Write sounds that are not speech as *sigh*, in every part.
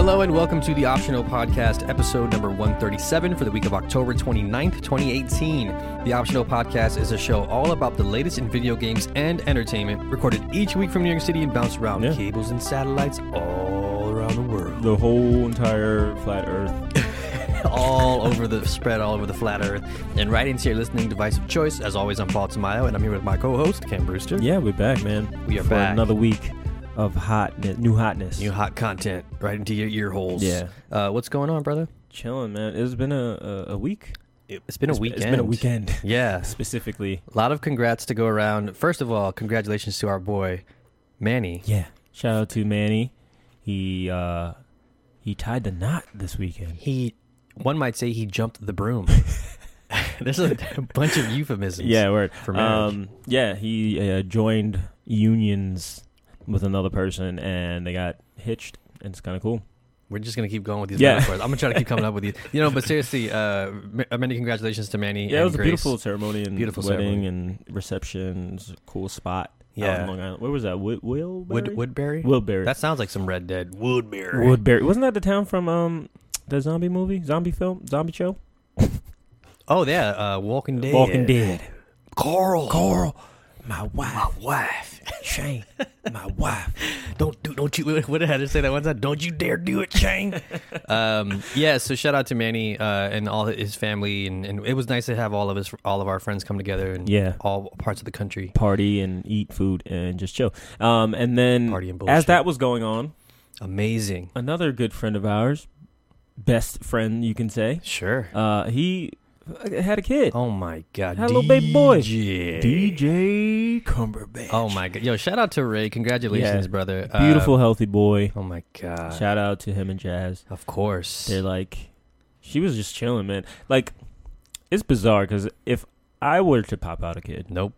Hello and welcome to the Optional Podcast, episode number 137 for the week of October 29th, 2018. The Optional Podcast is a show all about the latest in video games and entertainment, recorded each week from New York City and bounced around Yeah. cables and satellites all around the world. The whole entire flat Earth. *laughs* all over the spread, all over the flat earth, and right into your listening device of choice. As always, I'm Paul Tamayo, and I'm here with my co-host, Cam Brewster. Yeah, we're back, man. We are for back. another week of hotness, new hotness. New hot content right into your ear holes. Yeah. Uh, what's going on, brother? Chilling, man. It's been a a, a week. It's been a It's- weekend. It's been a weekend, *laughs* Yeah. specifically. A lot of congrats to go around. First of all, congratulations to our boy, Manny. Yeah. Shout out to Manny. He uh he tied the knot this weekend. He, one might say, he jumped the broom. *laughs* *laughs* There's a, bunch of euphemisms. Yeah, word. For marriage. Um, yeah, he uh, joined unions with another person, and they got hitched. And it's kind of cool. We're just gonna keep going with these Yeah. metaphors. I'm gonna try to keep coming up with these. You know, but *laughs* seriously, uh, ma- many congratulations to Manny. Yeah, it was a beautiful ceremony and Beautiful wedding ceremony. and receptions. Cool spot. Yeah. Long Island. Where was that? Wood, Willbury? Wood Woodbury. Woodbury. That sounds like some Red Dead. Woodbury. Woodbury. Wasn't that the town from um the zombie movie, zombie film, zombie show? Oh yeah, uh, Walking Dead. Walking Dead. Carl. Carl, my wife, My wife. Shane, my wife. Don't do. Don't you? *laughs* What did I had to say that one time? Don't you dare do it, Shane. *laughs* um, yeah. So shout out to Manny uh, and all his family, and, and it was nice to have all of us all of our friends come together and Yeah. all parts of the country Party and eat food and just chill. Um, and then party and bullshit. as that was going on, amazing. another good friend of ours, best friend you can say, Sure. uh, he had a kid. Oh my God. Had a little baby boy. DJ. DJ Cumberbatch. Oh my God. Yo, shout out to Ray. Congratulations, Yeah. brother. beautiful, Uh, healthy boy. oh my God. Shout out to him and Jazz. of course. They're like, she was just chilling, man. Like, it's bizarre because if I were to pop out a kid, Nope.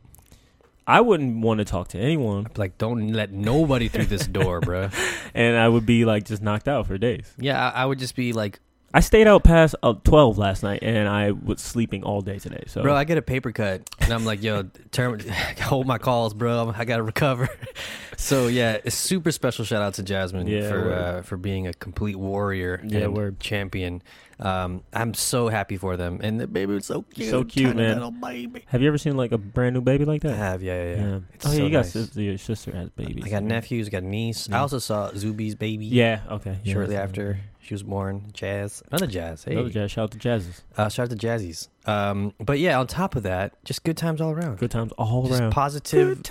I wouldn't want to talk to anyone, Like, don't let nobody through this door, bro. *laughs* and I would be like just knocked out for days. Yeah, I, I would just be like, I stayed out past uh, twelve last night, and I was sleeping all day today. So, Bro, I get a paper cut, and I'm like, yo, *laughs* term, *laughs* hold my calls, bro. I gotta recover. *laughs* so yeah, a super special shout out to Jasmine Yeah, for uh, for being a complete warrior Yeah, and word. champion. Um, I'm so happy for them, and the baby was so cute, So cute, man. Little baby. have you ever seen like a brand new baby like that? I have, yeah, yeah. yeah. It's Oh yeah, so you got nice. sis- your sister has babies. I got nephews, I got niece. I also saw Zuby's baby. Yeah. Okay. Shortly after she was born, Jazz, another Jazz. Hey, Another jazz. Shout out to Jazzes. uh, shout out to Jazzies. Um, but yeah, on top of that, just good times all around. Good times all just around. positive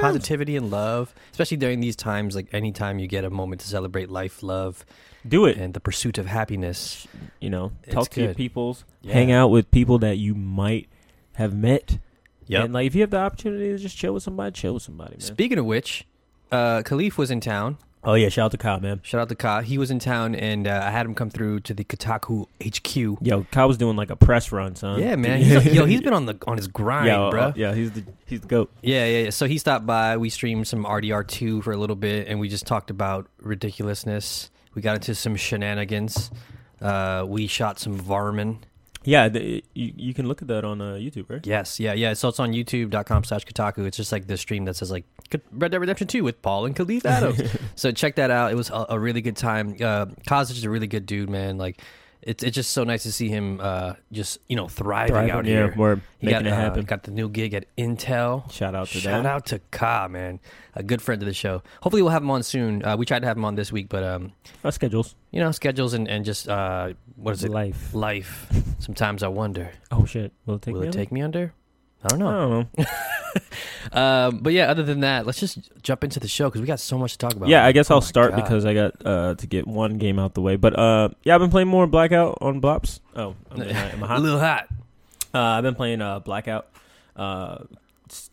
positivity and love especially during these times like anytime you get a moment to celebrate life love Do it. and the pursuit of happiness you know, talk to your peoples, Yeah. hang out with people that you might have met. Yep. And like if you have the opportunity to just chill with somebody, chill with somebody, man. speaking of which uh khalif was in town oh yeah, shout out to Kyle, man. shout out to ka he was in town and uh, i had him come through to the kotaku hq Yo, Kyle was doing like a press run, son. yeah man. *laughs* He's, yo he's been on the on his grind Yo, bro uh, yeah, he's the he's the goat. yeah, yeah yeah. So he stopped by. We streamed some rdr2 for a little bit and we just talked about ridiculousness. We got into some shenanigans. Uh we shot some varmin Yeah, the, you you can look at that on uh, YouTube, right? Yes, yeah, yeah. So it's on youtube.com slash Kotaku. It's just like the stream that says like Red Dead Redemption 2 with Paul and Khalif Adams. *laughs* so check that out. It was a, a really good time. Uh Kaz is just a really good dude, man. Like it's it's just so nice to see him uh just, you know, thriving, Thriving, out yeah, here. we're He making got, it uh, happen. got the new gig at Intel. Shout out to that. Shout them. out to Ka, man. A good friend of the show. Hopefully we'll have him on soon. Uh, we tried to have him on this week, but um, Our schedules, you know, schedules and, and just uh what is it? life. Life. *laughs* Sometimes I wonder. Oh shit, will it take will me? it under? take me under? I don't I know. don't know. *laughs* Um, but yeah, other than that, let's just jump into the show because we got so much to talk about. Yeah, I guess Oh I'll start God. because I got uh, to get one game out the way. But uh, yeah, I've been playing more Blackout on Blops. Oh, I'm, I *laughs* a hot? little hot. Uh, I've been playing uh, Blackout, uh,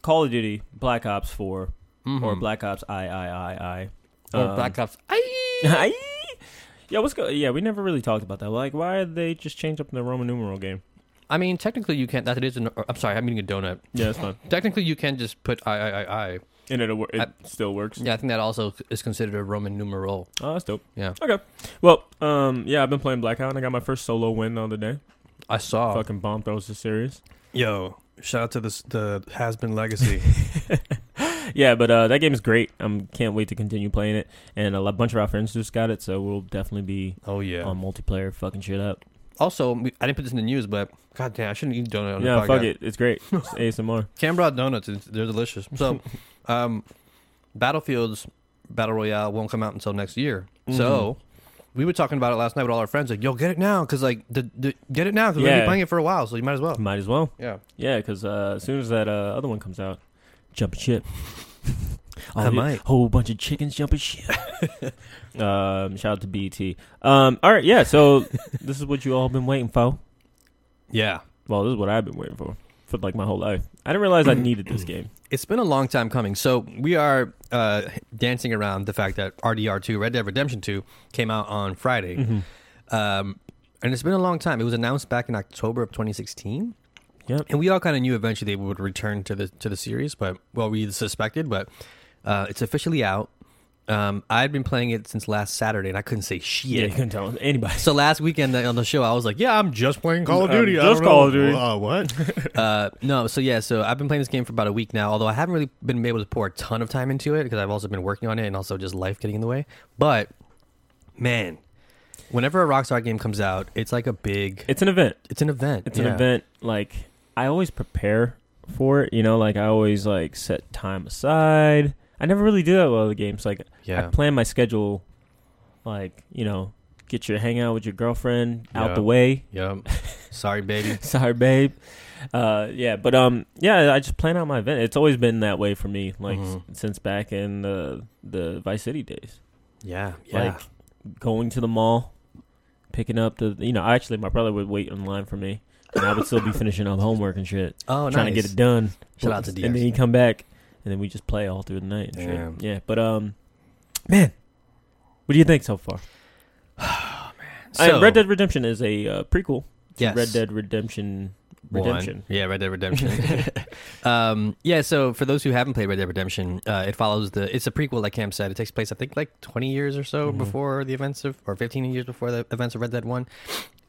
Call of Duty, Black Ops 4, or Mhm. Black Ops I I I I. or Um, Black Ops. *laughs* I. Yeah, what's go? Yeah, we never really talked about that. Like, why did they just change up the Roman numeral game? I mean, technically, you can't. That it is. An, I'm sorry, I'm eating a donut. Yeah, it's fine. *laughs* Technically, you can just put I I I I. And it it I- still works. Yeah, I think that also is considered a Roman numeral. Oh, that's dope. Yeah, Okay. Well, um, yeah, I've been playing Blackout, and I got my first solo win the other day. I saw. Fucking bomb throws the series. Yo, shout out to this the has been legacy. *laughs* *laughs* yeah, but uh, that game is great. I um, can't wait to continue playing it. And a bunch of our friends just got it, so we'll definitely be Oh yeah. on multiplayer fucking shit up. Also, I didn't put this in the news, but god damn, I shouldn't eat donut on yeah, the podcast. fuck it. It's great. *laughs* It's ASMR. Cam brought donuts. They're delicious. So, *laughs* um, Battlefield's Battle Royale won't come out until next year. So, we were talking about it last night with all our friends. Like, yo, get it now, because like, the, the get it now, because we're gonna be Yeah. playing it for a while. So you might as well. Might as well. Yeah. Yeah, because uh, as soon as that uh, other one comes out, jump ship. *laughs* I All the- might. Whole bunch of chickens jumping ship. *laughs* um, shout out to BT. Um, all right, yeah. So *laughs* this is what you all been waiting for. Yeah. Well, this is what I've been waiting for for like my whole life. I didn't realize I *clears throat* needed this game. It's been a long time coming. So we are uh, dancing around the fact that RDR2, Red Dead Redemption 2, came out on Friday. Mm-hmm. Um, and it's been a long time. It was announced back in October of 2016. Yep. And we all kind of knew eventually they would return to the to the series, but well, we suspected, but uh, it's officially out. Um, I'd been playing it since last Saturday, and I couldn't say Yeah, shit. you couldn't tell anybody. So last weekend on the show, I was like, "Yeah, I'm just playing Call of I'm Duty. I just Call of Duty. Uh, what? *laughs* uh, no, so yeah, so I've been playing this game for about a week now. Although I haven't really been able to pour a ton of time into it because I've also been working on it and also just life getting in the way. But man, whenever a Rockstar game comes out, it's like a big. It's an event. It's an event. It's an event. Like I always prepare for it. You know, like I always like set time aside. I never really do that with other games. Like I plan my schedule. Like you know, get your hang out with your girlfriend out Yeah. the way. Yep. *laughs* Sorry, baby. *laughs* Sorry, babe. Uh, yeah, but um, yeah, I just plan out my event. It's always been that way for me, like Mhm. s- since back in the the Vice City days. Yeah. Yeah. Like going to the mall, picking up the you know, actually my brother would wait in line for me, and I would still be *laughs* finishing up homework and shit, oh, trying to get it done. Shout out to And then DX. he come back, and then we just play all through the night. Shit. Yeah, but um, man, what do you think so far? *sighs* I- So- Red Dead Redemption is a uh, prequel. Yes. Red Dead Redemption. One. Redemption. Yeah, Red Dead Redemption. *laughs* *laughs* um, yeah, so for those who haven't played Red Dead Redemption, uh, it follows the. It's a prequel, like Cam said. It takes place, I think, like 20 years or so Mhm. before the events of, or 15 years before the events of Red Dead One.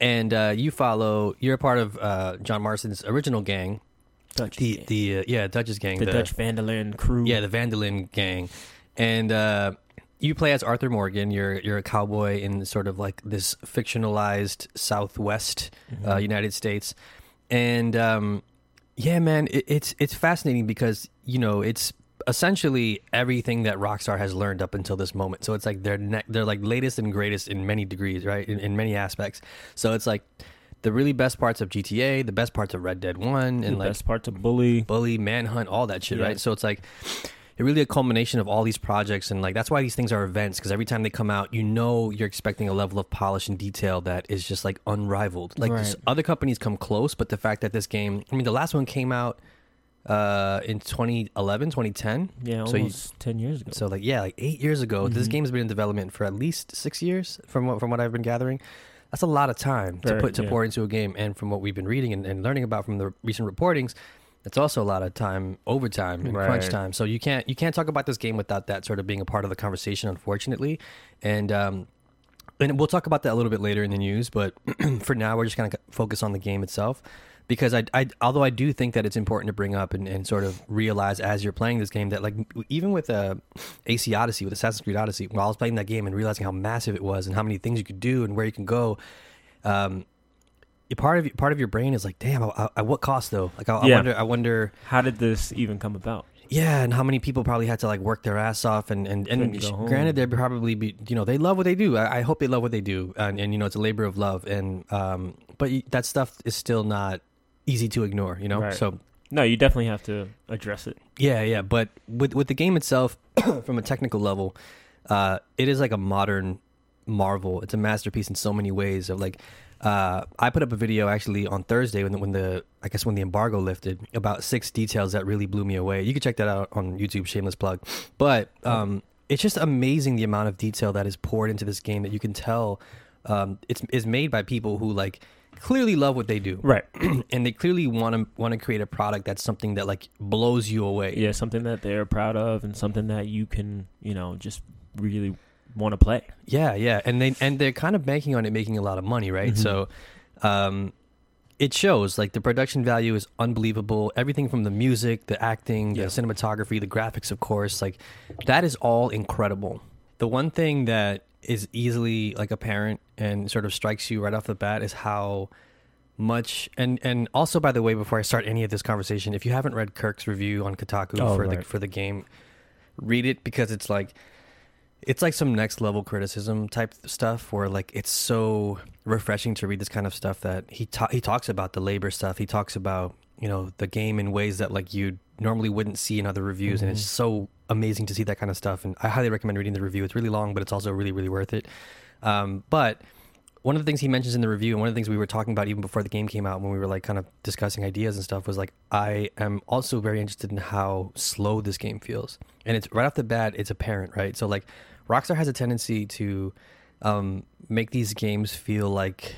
And uh, you follow. You're a part of uh, John Marston's original gang, Dutch. the gang. the uh, yeah Dutch's gang, the, Dutch Van der Linde crew. yeah, the Van der Linde gang, and uh, you play as Arthur Morgan. You're you're a cowboy in sort of like this fictionalized Southwest Mm-hmm. uh, United States, and um, yeah, man, it, it's it's fascinating because you know it's essentially everything that Rockstar has learned up until this moment. So it's like they're ne- they're like latest and greatest in many degrees, right? In, in many aspects. So it's like the really best parts of GTA, the best parts of Red Dead One, the and like best parts of bully. bully, manhunt, all that shit, Yeah. right? So it's like it really a culmination of all these projects, and like that's why these things are events because every time they come out, you know you're expecting a level of polish and detail that is just like unrivaled. Like Right. other companies come close, but the fact that this game, I mean, the last one came out uh in 2011 2010 Yeah, So you- almost ten years ago. so like yeah like eight years ago this Mhm. game has been in development for at least six years from what from what i've been gathering that's a lot of time to put to yeah. pour into a game. And from what we've been reading and, and learning about from the recent reportings it's also a lot of time overtime and crunch time. So you can't you can't talk about this game without that sort of being a part of the conversation unfortunately. And um and we'll talk about that a little bit later in the news but *clears throat* for now we're just going to focus on the game itself because I, I although I do think that it's important to bring up and, and sort of realize as you're playing this game that like even with uh, AC Odyssey with Assassin's Creed Odyssey while I was playing that game and realizing how massive it was and how many things you could do and where you can go um part of part of your brain is like damn I- at what cost though like I, I wonder I wonder How did this even come about? yeah, and how many people probably had to like work their ass off, and and, and Couldn't go home. granted, they'd probably be you know they love what they do. I, I hope they love what they do, and, and you know it's a labor of love, and um, but that stuff is still not easy to ignore, you know. Right. So No, you definitely have to address it. yeah, yeah, but with with the game itself, *coughs* from a technical level, uh, it is like a modern marvel. It's a masterpiece in so many ways. Of like, uh, I put up a video actually on Thursday when the, when the I guess when the embargo lifted about six details that really blew me away. You can check that out on YouTube. Shameless plug, but um, it's just amazing the amount of detail that is poured into this game that you can tell um, it's is made by people who like clearly love what they do Right. *clears throat* and they clearly want to want to create a product that's something that like blows you away Yeah, something that they're proud of and something that you can, you know, just really want to play. Yeah, yeah, and they and they're kind of banking on it making a lot of money, right? Mhm. So, um, it shows like the production value is unbelievable. Everything from the music, the acting, the Yeah. cinematography, the graphics, of course, like that is all incredible. The one thing that is easily like apparent and sort of strikes you right off the bat is how much and and also by the way before I start any of this conversation if you haven't read Kirk's review on Kotaku Oh, for the for the game read it because it's like it's like some next level criticism type stuff where like it's so refreshing to read this kind of stuff that he ta- he talks about the labor stuff. He talks about you know the game in ways that like you normally wouldn't see in other reviews and it's Mhm. so amazing to see that kind of stuff and I highly recommend reading the review. It's really long but it's also really really worth it um, but one of the things he mentions in the review and one of the things we were talking about even before the game came out when we were like kind of discussing ideas and stuff was like I am also very interested in how slow this game feels. And it's right off the bat it's apparent right? So like Rockstar has a tendency to um, make these games feel like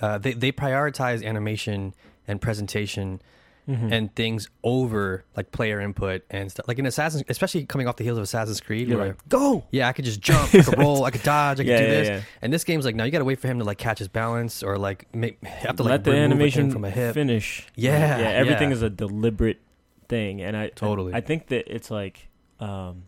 uh, they they prioritize animation and presentation Mhm. and things over like player input and stuff. Like in Assassin's, especially coming off the heels of Assassin's Creed, You're like, go. yeah, I could just jump, I could *laughs* roll, I could dodge, I could Yeah, do yeah, this. yeah. And this game's like, now you got to wait for him to like catch his balance or like make, have to like let the remove a thing animation from a hip. finish. Yeah, yeah. Everything is a deliberate thing, and I Totally. I think that it's like um,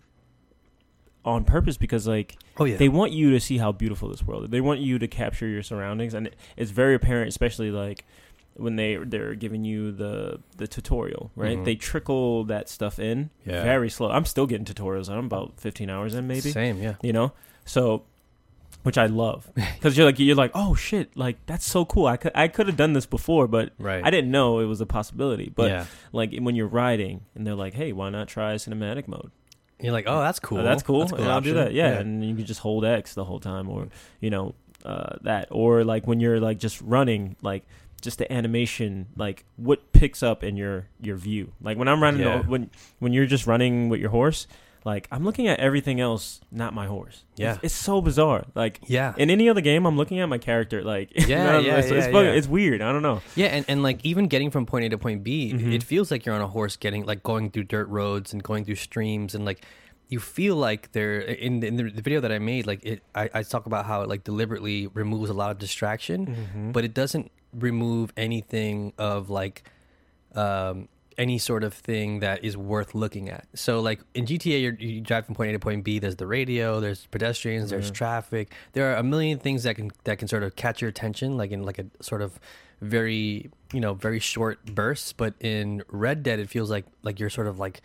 on purpose because like oh yeah, they want you to see how beautiful this world is. They want you to capture your surroundings, and it's very apparent, especially like when they they're giving you the the tutorial, right? Mhm. They trickle that stuff in Yeah. very slow. I'm still getting tutorials. I'm about 15 hours in, maybe. same. Yeah, You know, so which I love *laughs* because you're like you're like oh shit, like that's so cool. I could I could have done this before, but right. I didn't know it was a possibility. But yeah, like when you're riding, and they're like, hey, why not try cinematic mode? you're like, oh, that's cool. Oh, that's cool. a and I'll do that. Yeah, and you can just hold X the whole time, or you know uh, that, or like when you're like just running, like just the animation, like what picks up in your your view. Like when I'm running, Yeah. when when you're just running with your horse, like I'm looking at everything else, not my horse. Yeah. it's, it's so bizarre. Like yeah, in any other game, I'm looking at my character. Like *laughs* you Yeah, know, yeah, it's, it's, yeah, fucking- yeah. it's weird. I don't know. Yeah, and, and like even getting from point A to point B, Mhm. it feels like you're on a horse getting like going through dirt roads and going through streams and like you feel like they're in the, in the video that I made like it I, I talk about how it like deliberately removes a lot of distraction, Mm-hmm. but it doesn't remove anything of like um any sort of thing that is worth looking at. So like in GTA you're, you drive from point A to point B, there's the radio, there's pedestrians, there's Yeah. traffic. There are a million things that can that can sort of catch your attention like in like a sort of very, you know, very short bursts, but in Red Dead it feels like like you're sort of like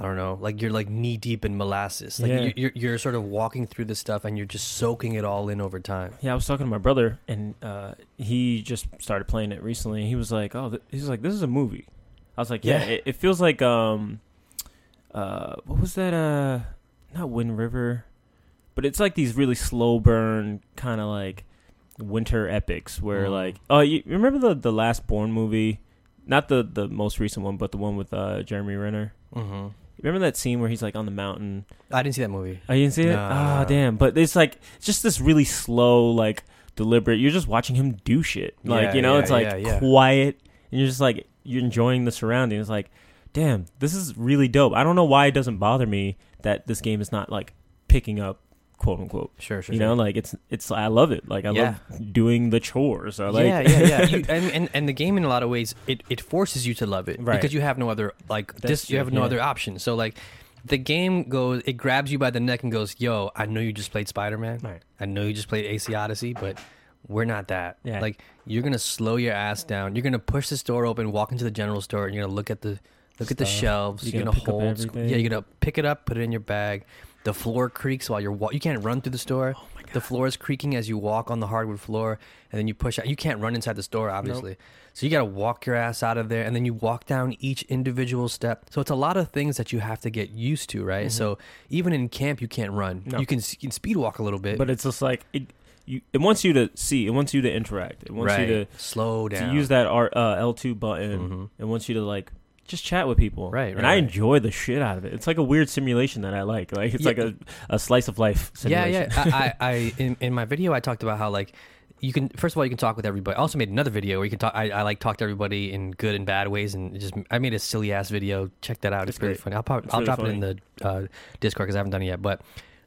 I don't know, like you're like knee deep in molasses. Like Yeah. you you're, you're sort of walking through this stuff and you're just soaking it all in over time. Yeah, I was talking to my brother, and uh, he just started playing it recently. And he was like, "Oh, th- he's like, this is a movie." I was like, "Yeah, Yeah. It, it feels like um, uh, what was that? Uh, not Wind River, but it's like these really slow burn kind of like winter epics where Mm. like, oh, you remember the the last Bourne movie? Not the the most recent one, but the one with uh, Jeremy Renner. hmm Remember that scene where he's like on the mountain I didn't see that movie. Oh, didn't see it? No, Ah, no, no. damn. But it's like just this really slow, like deliberate. You're just watching him do shit. Like Yeah, you know, yeah, it's like yeah, quiet, and you're just like you're enjoying the surroundings. Like, damn, this is really dope. I don't know why it doesn't bother me that this game is not like picking up, quote unquote. Sure, sure. You sure. know, like it's it's. I love it. Like I Yeah. love doing the chores. Or like, yeah, yeah, yeah. *laughs* You, and, and and the game in a lot of ways it, it forces you to love it Right. because you have no other like That's this. You have no yeah. other option. So like, the game goes, it grabs you by the neck and goes, "Yo, I know you just played Spider Man. Right. I know you just played AC Odyssey, but we're not that. Yeah. Like you're gonna slow your ass down. You're gonna push this door open, walk into the general store, and you're gonna look at the look at the shelves. You're You're, gonna gonna, hold. everything. Yeah, you're gonna pick it up, put it in your bag. The floor creaks while you're wa- you can't run through the store. Oh my god. The floor is creaking as you walk on the hardwood floor, and then you push out. You can't run inside the store, obviously. So you got to walk your ass out of there, and then you walk down each individual step. So it's a lot of things that you have to get used to, right? Mhm. So even in camp, you can't run. No. You can you can speed walk a little bit, But it's just like it. You, it wants you to see. It wants you to interact. It wants right? you to slow to down. use that R, uh, L2 button. Mhm. It wants you to like just chat with people. Right, And I right. enjoy the shit out of it. It's like a weird simulation that I like. Like it's Yeah. like a, a slice of life Yeah, simulation. yeah. I, I, *laughs* I in, in my video, I talked about how like you can first of all you can talk with everybody. I also made another video where you can talk. I, I like talk to everybody in good and bad ways, and just I made a silly ass video. Check that out. It's, It's funny. I'll probably I'll really drop it in the uh, Discord because I haven't done it yet. But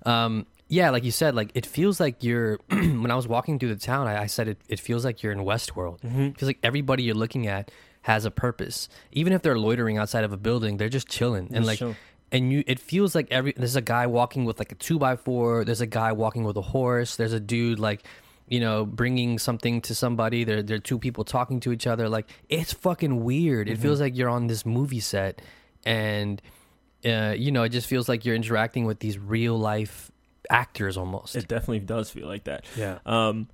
um, yeah, like you said, like it feels like you're. *clears throat* when I was walking through the town, I, I said it. It feels like you're in Westworld. Mm-hmm. It feels like everybody you're looking at has a purpose. Even if they're loitering outside of a building, they're just chilling and Just like. chill. And you, it feels like every. There's a guy walking with like a two by four. There's a guy walking with a horse. There's a dude like, you know, bringing something to somebody. There, there are two people talking to each other. Like it's fucking weird. It feels like you're on this movie set, and uh, you know, it just feels like you're interacting with these real life actors almost. It definitely does feel like that. yeah. Um,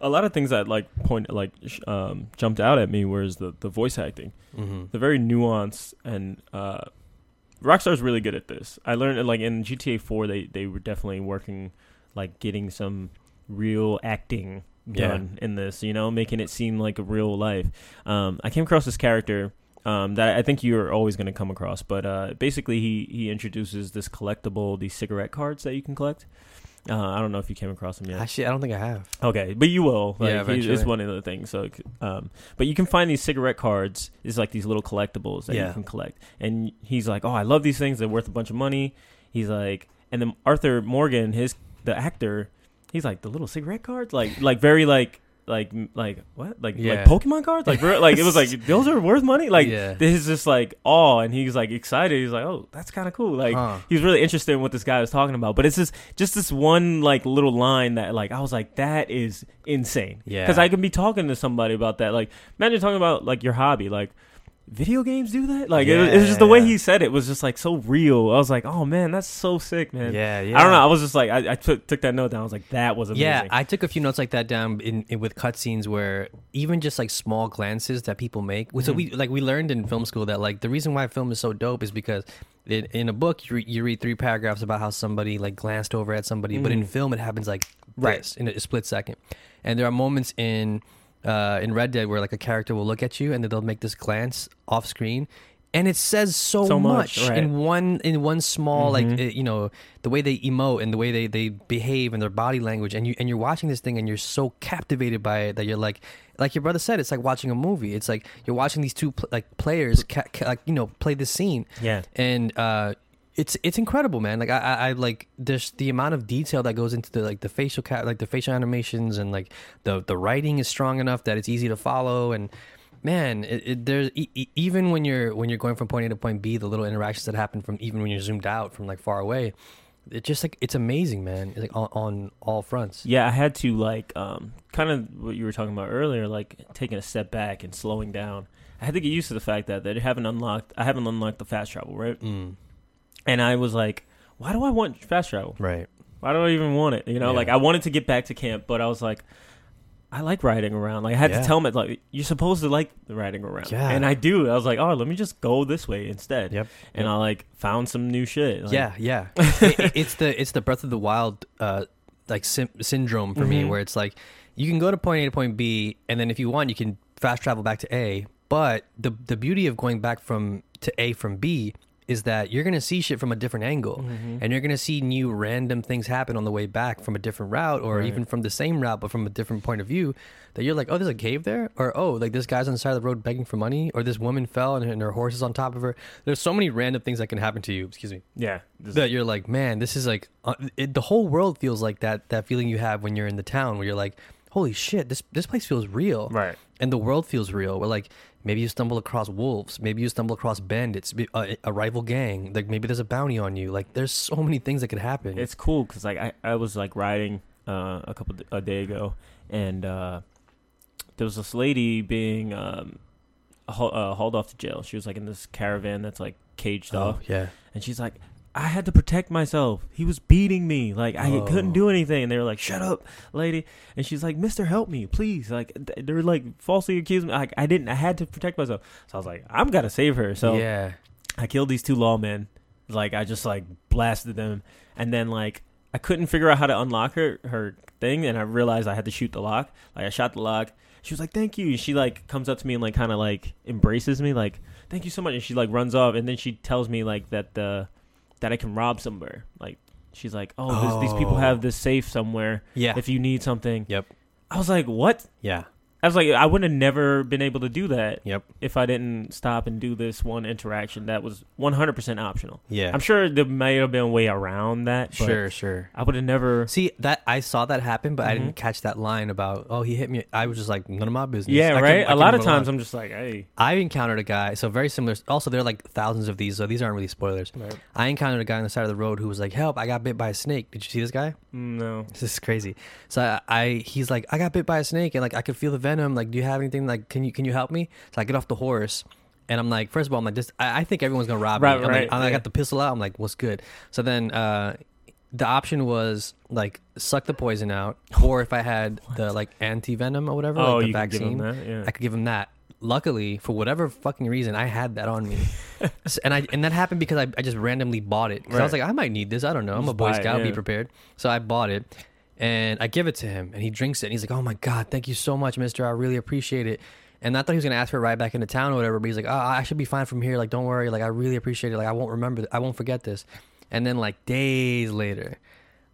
a lot of things that like point like um, jumped out at me was the the voice acting, Mm-hmm. the very nuanced and uh, Rockstar's really good at this. I learned like in GTA Four they they were definitely working like getting some real acting Yeah. done in this, you know, making it seem like a real life. Um, I came across this character um, that I think you're always going to come across, but uh, basically he he introduces this collectible, these cigarette cards that you can collect. Uh, I don't know if you came across him yet. Actually, I don't think I have. Okay, but you will. Like, Yeah, he- it's one of the things. So, um, but you can find these cigarette cards. It's like these little collectibles that Yeah. you can collect. And he's like, "Oh, I love these things. They're worth a bunch of money." He's like, and then Arthur Morgan, his the actor, he's like the little cigarette cards, like like very like like like what like Yeah. like Pokemon cards, like like it was like *laughs* those are worth money. Like Yeah. this is just like awe, and he's like excited. He's like, "Oh, that's kind of cool." Like Huh. he was really interested in what this guy was talking about. But it's just just this one like little line that like I was like, that is insane. Yeah. Because I can be talking to somebody about that. Like imagine talking about like your hobby, like. Video games do that, like it, was- it was just the way he said it was just like so real. I was like, "Oh man, that's so sick, man." Yeah, yeah. I don't know. I was just like, I, I took took that note down. I was like, "That was amazing." Yeah, I took a few notes like that down in, in with cutscenes where even just like small glances that people make. So mm-hmm. we like we learned in film school that like the reason why film is so dope is because in, in a book you, re- you read three paragraphs about how somebody like glanced over at somebody, but in mm-hmm. film it happens like Right. this in a, split second. And there are moments in uh, in Red Dead where like a character will look at you and then they'll make this glance off screen. And it says so, So much, much, right. in one in one small like Mhm. uh, you know the way they emote and the way they, they behave and their body language and you and you're watching this thing and you're so captivated by it that you're like like your brother said it's like watching a movie it's like you're watching these two pl- like players ca- ca- like you know play this scene yeah, and uh it's it's incredible man like I, I i like there's the amount of detail that goes into the like the facial cat like the facial animations and like the the writing is strong enough that it's easy to follow and man it, it, there's e- even when you're when you're going from point a to point b the little interactions that happen from even when you're zoomed out from like far away it just like it's amazing man it's like on, on all fronts yeah. I had to like um kind of what you were talking about earlier, like taking a step back and slowing down. I had to get used to the fact that they haven't unlocked. I haven't unlocked the fast travel, right? mm, And I was like, why do I want fast travel? right Why do I even want it? You know, Yeah. like I wanted to get back to camp, but I was like, I like riding around. Like I had Yeah. to tell him, like you're supposed to like riding around, Yeah. and I do. I was like, oh, let me just go this way instead. Yep. And I like found some new shit. Like, yeah, yeah. *laughs* It- it- it's the it's the Breath of the Wild uh like sim- syndrome for me, Mhm. where it's like you can go to point A to point B, and then if you want, you can fast travel back to A. But the the beauty of going back from to A from B is that you're gonna see shit from a different angle, Mhm. and you're gonna see new random things happen on the way back from a different route, or Right. even from the same route but from a different point of view. That you're like, oh, there's a cave there, or oh, like this guy's on the side of the road begging for money, or this woman fell and, and her horse is on top of her. There's so many random things that can happen to you. Excuse me yeah. That you're like, man, this is like uh, it, the whole world feels like that that feeling you have when you're in the town where you're like, holy shit, this this place feels real, right. and the world feels real. Where like maybe you stumble across wolves, maybe you stumble across bandits, a, a rival gang, like maybe there's a bounty on you. Like there's so many things that could happen. It's cool because like I, I was like riding uh, a couple a day ago, and uh, there was this lady being um, haul, uh, hauled off to jail. She was like in this caravan that's like caged oh off, yeah, and she's like, I had to protect myself. He was beating me. Like I Oh. couldn't do oh. anything. And they were like, "Shut up, lady." And she's like, "Mister, help me, please." Like th- they're like falsely accused me. Like I didn't. I had to protect myself. So I was like, "I'm gonna save her." So yeah, I killed these two lawmen. Like I just like blasted them, and then like I couldn't figure out how to unlock her her thing, and I realized I had to shoot the lock. Like I shot the lock. She was like, "Thank you." She like comes up to me and like kind of like embraces me, like, "Thank you so much." And she like runs off, and then she tells me like that the that I can rob somewhere. Like she's like, "Oh, this, these people Oh. have this safe somewhere. yeah, If you need something." Yep. I was like, "What?" yeah. I was like, I would have never been able to do that Yep. if I didn't stop and do this one interaction that was 100% optional. Yeah. I'm sure there may have been a way around that. But sure, sure. I would have never. See that I saw that happen, but I Mhm. didn't catch that line about oh he hit me. I was just like none of my business. Yeah, I right. I A lot of times I'm just like, hey. I encountered a guy. So very similar. Also, there are like thousands of these, so these aren't really spoilers. I encountered a guy on the side of the road who was like, "Help! I got bit by a snake." Did you see this guy? No. This is crazy. So I, I he's like, "I got bit by a snake, and like I could feel the venom. Like, do you have anything? Like, can you can you help me?" So I get off the horse. And I'm like, first of all, I'm like, just I, I think everyone's gonna rob Right, me. I'm right, like, I got the pistol out. I'm like, what's good? So then, uh, the option was like suck the poison out, or if I had the like anti venom or whatever, Oh, like the you vaccine, that. Yeah. I could give him that. Luckily, for whatever fucking reason, I had that on me, *laughs* and I and that happened because I, I just randomly bought it. 'Cause I was like, I might need this. I don't know. I'm a Boy it, Scout. Be prepared. So I bought it, and I give it to him, and he drinks it, and he's like, Oh my god, thank you so much, Mister. I really appreciate it. And I thought he was gonna ask for a ride back into town or whatever, but he's like, Oh, I should be fine from here. Like, don't worry. Like, I really appreciate it. Like, I won't remember. I won't forget this. And then like days later,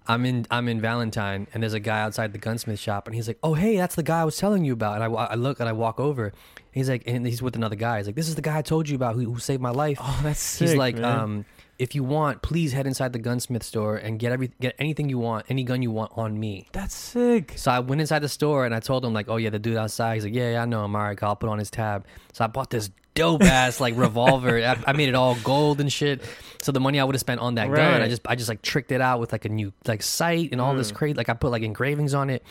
I'm in I'm in Valentine, and there's a guy outside the gunsmith shop, and he's like, "Oh, hey, that's the guy I was telling you about." And I, I look and I walk over. He's like, and he's with another guy. He's like, "This is the guy I told you about who, who saved my life." oh, that's sick. he's like, man. um, "If you want, please head inside the gunsmith store and get every get anything you want, any gun you want on me." that's sick. So I went inside the store and I told him like, "Oh yeah, the dude outside." He's like, "Yeah, yeah, I know him. All right, I'll put on his tab." So I bought this dope ass like revolver. I, I made it all gold and shit. So the money I would have spent on that gun, I just I just like tricked it out with like a new like sight and all this Mm. crazy. Like I put like engravings on it.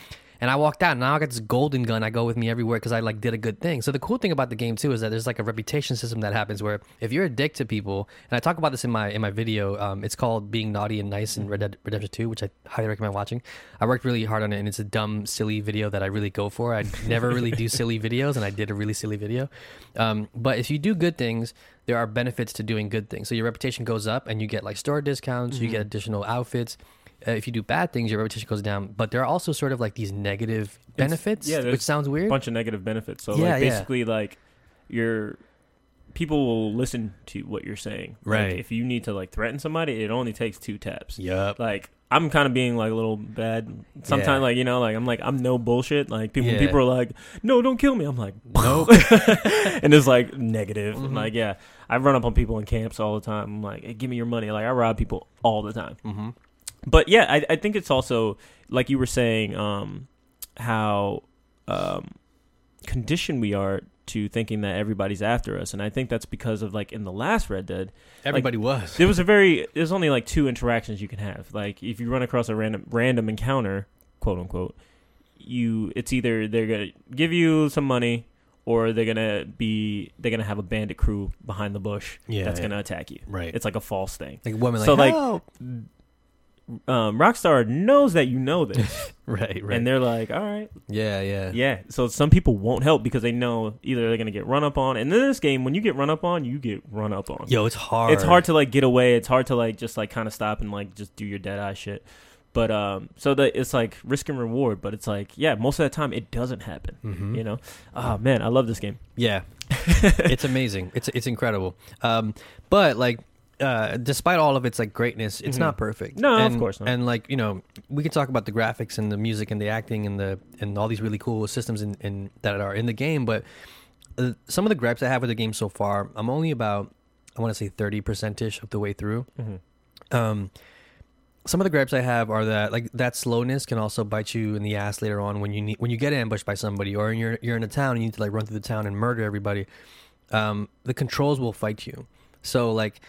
And I walked out. And now I got this golden gun. I go with me everywhere because I like did a good thing. So the cool thing about the game too is that there's like a reputation system that happens where if you're a dick to people, and I talk about this in my in my video. Um, it's called being naughty and nice in Red Dead Redemption 2, which I highly recommend watching. I worked really hard on it, and it's a dumb, silly video that I really go for. I never really do silly videos, and I did a really silly video. Um, but if you do good things, there are benefits to doing good things. So your reputation goes up, and you get like store discounts. You get additional outfits. Uh, if you do bad things, your reputation goes down. But there are also sort of like these negative benefits, yeah, which sounds weird. A bunch of negative benefits. So Yeah, like yeah. basically like your people will listen to what you're saying. Like, Right. if you need to like threaten somebody, it only takes two taps. Yup. Like I'm kind of being like a little bad. Sometimes Yeah. like you know like I'm like I'm no bullshit. Like people Yeah. people are like no don't kill me. I'm like *laughs* Nope. *laughs* and it's like negative. Mhm. Like yeah, I run up on people in camps all the time. I'm like hey, give me your money. Like I rob people all the time. mm-hmm. But yeah, I, I think it's also like you were saying, um, how um, conditioned we are to thinking that everybody's after us, and I think that's because of like in the last Red Dead, Everybody was. there was a very there's only like two interactions you can have. Like if you run across a random random encounter, quote unquote, you it's either they're gonna give you some money or they're gonna be they're gonna have a bandit crew behind the bush Yeah, that's yeah. gonna attack you. Right. It's like a false thing. like women like, So, like- "Help!" Um, Rockstar knows that you know this. *laughs* right, right. and they're like, "All right, yeah, yeah. yeah." So some people won't help because they know either they're gonna get run up on, and in this game, when you get run up on, you get run up on. Yo, it's hard. It's hard to like get away. It's hard to like just like kind of stop and like just do your dead eye shit. But um, so that it's like risk and reward. But it's like, yeah, most of the time it doesn't happen. Mhm. You know? Oh man, I love this game. Yeah, *laughs* it's amazing. It's it's incredible. Um, but like, uh, despite all of its like greatness, it's Mhm. not perfect. No, of and, course not. And like you know, we can talk about the graphics and the music and the acting and the and all these really cool systems in, in that are in the game. But uh, some of the gripes I have with the game so far, I'm only about I want to say thirty percent ish of the way through. Mm-hmm. Um, some of the gripes I have are that like that slowness can also bite you in the ass later on when you need when you get ambushed by somebody or you're you're in a town and you need to like run through the town and murder everybody. Um, the controls will fight you. So like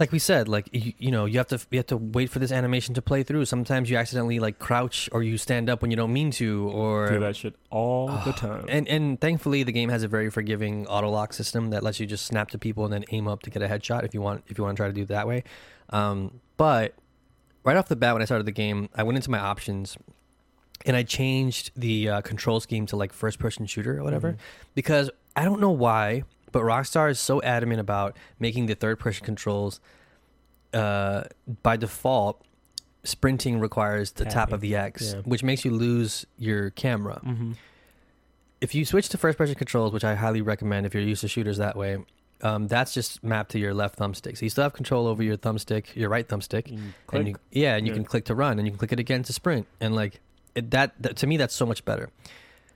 like we said, like you, you know, you have to you have to wait for this animation to play through. Sometimes you accidentally like crouch or you stand up when you don't mean to, or Do that shit all the time. and and thankfully the game has a very forgiving auto lock system that lets you just snap to people and then aim up to get a headshot if you want if you want to try to do it that way. Um, but right off the bat when I started the game, I went into my options and I changed the uh, control scheme to like first person shooter or whatever Mhm. because I don't know why, but Rockstar is so adamant about making the third person controls uh, by default. Sprinting requires the tap of the X, Yeah. which makes you lose your camera Mm-hmm. if you switch to first person controls, which I highly recommend if you're used to shooters that way, um, that's just mapped to your left thumbstick. So you still have control over your thumbstick, your right thumbstick, and you, yeah, and you Yeah. can click to run, and you can click it again to sprint, and like it, that, that to me that's so much better.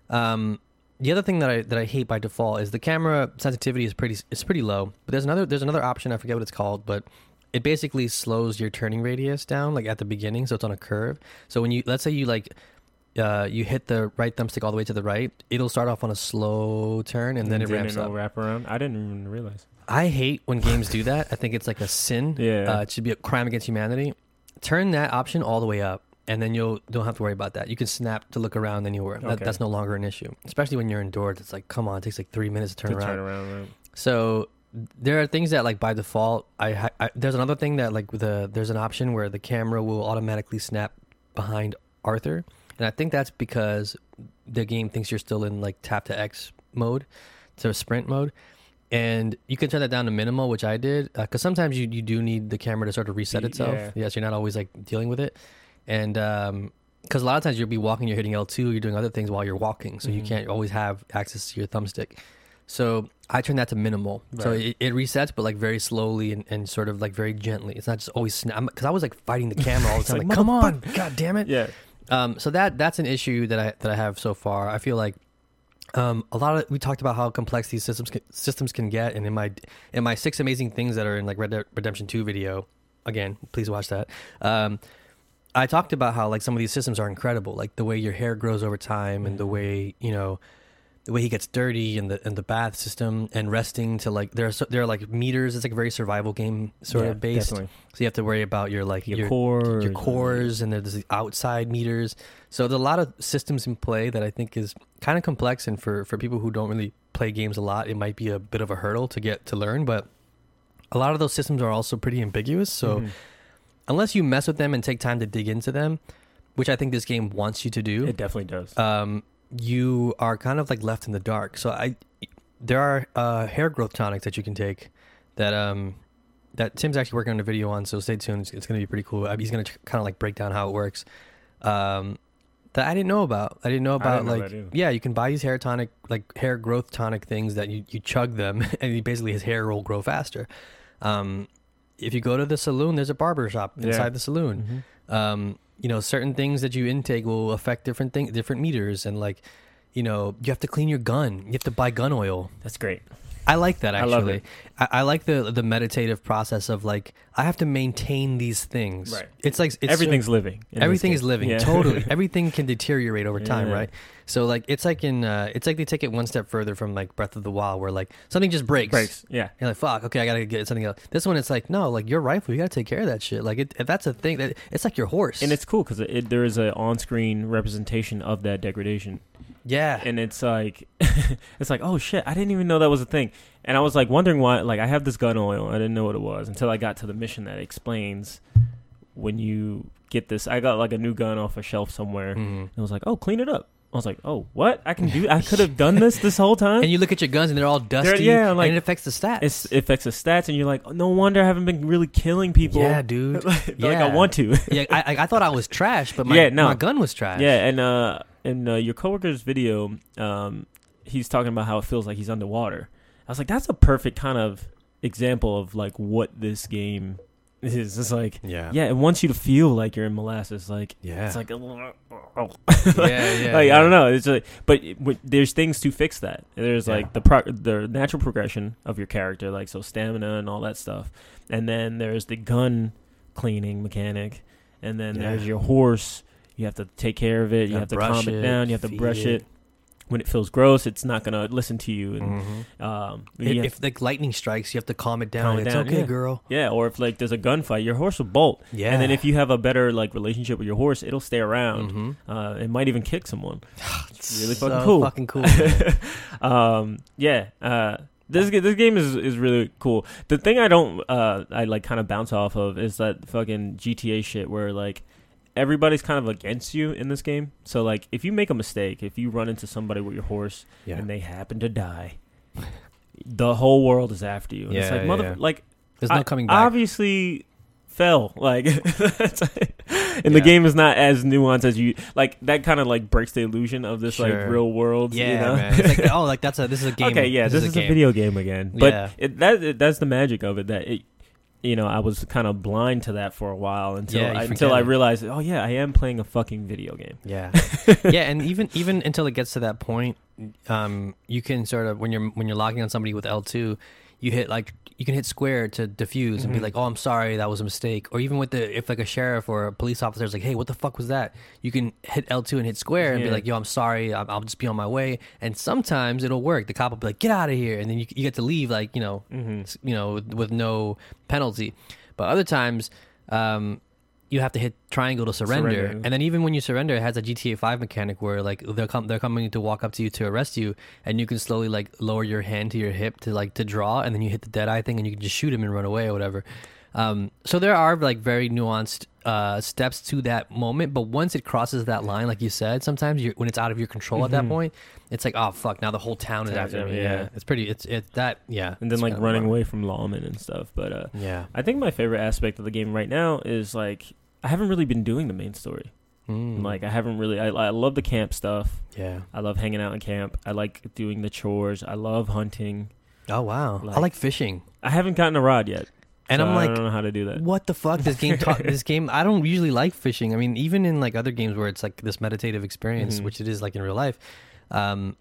Um, the other thing that I that I hate by default is the camera sensitivity is pretty is pretty low. But there's another there's another option I forget what it's called, but it basically slows your turning radius down like at the beginning, so it's on a curve. So when you let's say you like uh, you hit the right thumbstick all the way to the right, it'll start off on a slow turn and then it ramps it'll up. wrap around. I didn't even realize. I hate when games do that. I think it's like a sin. *laughs* Yeah. Uh, it should be a crime against humanity. Turn that option all the way up, and then you'll don't have to worry about that. You can snap to look around anywhere. That, Okay. that's no longer an issue, especially when you're indoors. It's like, come on, it takes like three minutes to turn to around. turn around. Right? So there are things that like by default, I, ha- I there's another thing that like the there's an option where the camera will automatically snap behind Arthur, and I think that's because the game thinks you're still in like tap to X mode, to sprint mode. And you can turn that down to minimal, which I did, uh, because sometimes you, you do need the camera to sort of reset Y- itself. yeah. Yes, you're not always like dealing with it, and because a lot of times you'll be walking, you're hitting L2, you're doing other things while you're walking, so you Mhm. can't always have access to your thumbstick. So I turn that to minimal. So it, it resets, but like very slowly and, and sort of like very gently. It's not just always snap. Because I was like fighting the camera all the *laughs* time. like, like, come on, god damn it. *laughs* Yeah. Um, so that that's an issue that I that I have so far. I feel like um, a lot of we talked about how complex these systems can, systems can get, and in my in my six amazing things that are in like Red Dead Redemption Two video, again, please watch that. Um, I talked about how like some of these systems are incredible, like the way your hair grows over time, and the way you know the way he gets dirty, and the and the bath system, and resting to like there are so, there are like meters. It's like a very survival game sort Yeah, of based. Definitely. So you have to worry about your like Your, your cores. your cores and there's the outside meters. So there's a lot of systems in play that I think is kind of complex and for for people who don't really play games a lot, it might be a bit of a hurdle to get to learn, but a lot of those systems are also pretty ambiguous. So Mhm. Unless you mess with them and take time to dig into them, which I think this game wants you to do, it definitely does. um, you are kind of like left in the dark. So I, there are uh, hair growth tonics that you can take that um that Tim's actually working on a video on. So stay tuned. It's, it's going to be pretty cool. Uh, He's going to kind of like break down how it works. Um, that I didn't know about. I didn't know about didn't like either. yeah, you can buy these hair tonic like hair growth tonic things that you you chug them *laughs* and basically his hair will grow faster. Um, if you go to the saloon, there's a barber shop Yeah. inside the saloon Mhm. um, you know, certain things that you intake will affect different things, different meters, and like, you know, you have to clean your gun. You have to buy gun oil. That's great. I like that I actually. love it. I, I like the the meditative process of like I have to maintain these things. Right. It's like it's Everything's living. everything is living Yeah. totally *laughs* everything can deteriorate over time Yeah. right so like it's like in uh it's like they take it one step further from like breath of the wild where like something just breaks Breaks. Yeah. you're like fuck okay i gotta get something else this one it's like no like your rifle you gotta take care of that shit like it, if that's a thing that it's like your horse And it's cool because it, there is an on-screen representation of that degradation, yeah and it's like, *laughs* it's like, oh shit, I didn't even know that was a thing, and I was like wondering why. Like, I have this gun oil, I didn't know what it was until I got to the mission that explains when you get this. I got like a new gun off a shelf somewhere, and Mhm. it was like, oh, clean it up. I was like, oh, what? I can do? I *laughs* could have done this this whole time. and you look at your guns and they're all dusty yeah, like- and it affects the stats it affects the stats, and you're like, oh, no wonder I haven't been really killing people. yeah dude *laughs* like Yeah. I want to. yeah I, I- I thought i was trash but my, Yeah, no. my gun was trash Yeah, and uh, in uh, your coworker's video, um, he's talking about how it feels like he's underwater. I was like, that's a perfect kind of example of like what this game is. It's like, yeah yeah, it wants you to feel like you're in molasses. Like yeah it's like, oh. *laughs* yeah yeah like yeah. I don't know. It's like, but it, w- there's things to fix that. There's Yeah. like the pro- the natural progression of your character, like so stamina and all that stuff, and then there's the gun cleaning mechanic, and then Yeah. there's your horse. You have to take care of it. You have to calm it it, down. You have to brush it. it. When it feels gross, it's not gonna listen to you. And Mhm. um, If, you have- if like lightning strikes, you have to calm it down. Calm it it's down, okay, yeah. girl. yeah, or if like there's a gunfight, your horse will bolt. Yeah. And then if you have a better like relationship with your horse, it'll stay around. Mhm. Uh, it might even kick someone. *sighs* It's really So fucking cool. Fucking cool. *laughs* um, yeah. Uh, this this game is is really cool. The thing I don't uh I like kind of bounce off of is that fucking GTA shit where like everybody's kind of against you in this game. So like if you make a mistake, if you run into somebody with your horse yeah. and they happen to die, the whole world is after you. And it's Yeah, like mother yeah. like There's no coming back. Obviously fell like *laughs* and the game is not as nuanced as you like that kind of like breaks the illusion of this Sure. like real world yeah, you know man. It's like, oh, like that's a this is a *laughs* game. okay yeah this, is, a, game. video game again but it, that it, that's the magic of it that it you know i was kind of blind to that for a while until Yeah, I, until i realized oh yeah i am playing a fucking video game. Yeah, *laughs* yeah, and even even until it gets to that point, um, you can sort of when you're when you're locking on somebody with L two, you hit like you can hit square to diffuse and be Mhm. like, "Oh, I'm sorry, that was a mistake." Or even with the if like a sheriff or a police officer is like, "Hey, what the fuck was that?" You can hit L two and hit square and be like, "Yo, I'm sorry, I'll, I'll just be on my way." And sometimes it'll work. The cop will be like, "Get out of here," and then you you get to leave like you know Mm-hmm. you know with, with no penalty. But other times, um, you have to hit triangle to surrender. Surrender. and then even when you surrender, it has a GTA Five mechanic where like they're come they're coming to walk up to you to arrest you, and you can slowly like lower your hand to your hip to like to draw, and then you hit the dead eye thing, and you can just shoot him and run away or whatever. Um, so there are like very nuanced uh, steps to that moment, but once it crosses that line, like you said, sometimes when it's out of your control at that Mhm. point, it's like oh fuck, now the whole town is after me. yeah. Yeah, it's pretty. It's it that yeah, And then like running away from lawmen and stuff. But uh, Yeah. I think my favorite aspect of the game right now is like I haven't really been doing the main story. Mm. Like I haven't really. I, I love the camp stuff. yeah. I love hanging out in camp. I like doing the chores. I love hunting. Oh wow, I Like- like fishing, I haven't gotten a rod yet, and so I'm like, I don't know how to do that. what the fuck? This game, ta- *laughs* this game. I don't usually like fishing. I mean, even in like other games where it's like this meditative experience, Mhm. which it is like in real life. Um,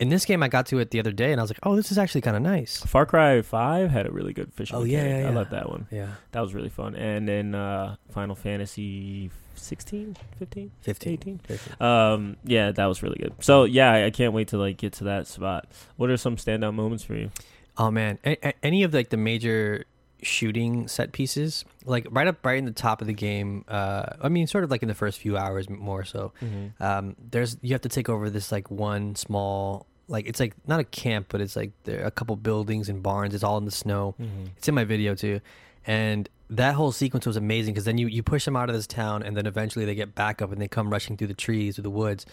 in this game, I got to it the other day, and I was like, oh, this is actually kind of nice. Far Cry Five had a really good fishing. Oh, yeah, mechanic. yeah, I yeah. love that one. Yeah, That was really fun. And then uh, Final Fantasy 16, 15, 15. 18. 15. Um, yeah, that was really good. So yeah, I, I can't wait to like get to that spot. What are some standout moments for you? Oh man, a- a- any of like the major shooting set pieces, like right up right in the top of the game. Uh, I mean, sort of like in the first few hours more so. um, there's you have to take over this like one small like it's like not a camp but it's like there are a couple buildings and barns it's all in the snow Mm-hmm. it's in my video too and that whole sequence was amazing because then you, you push them out of this town and then eventually they get back up and they come rushing through the trees through the woods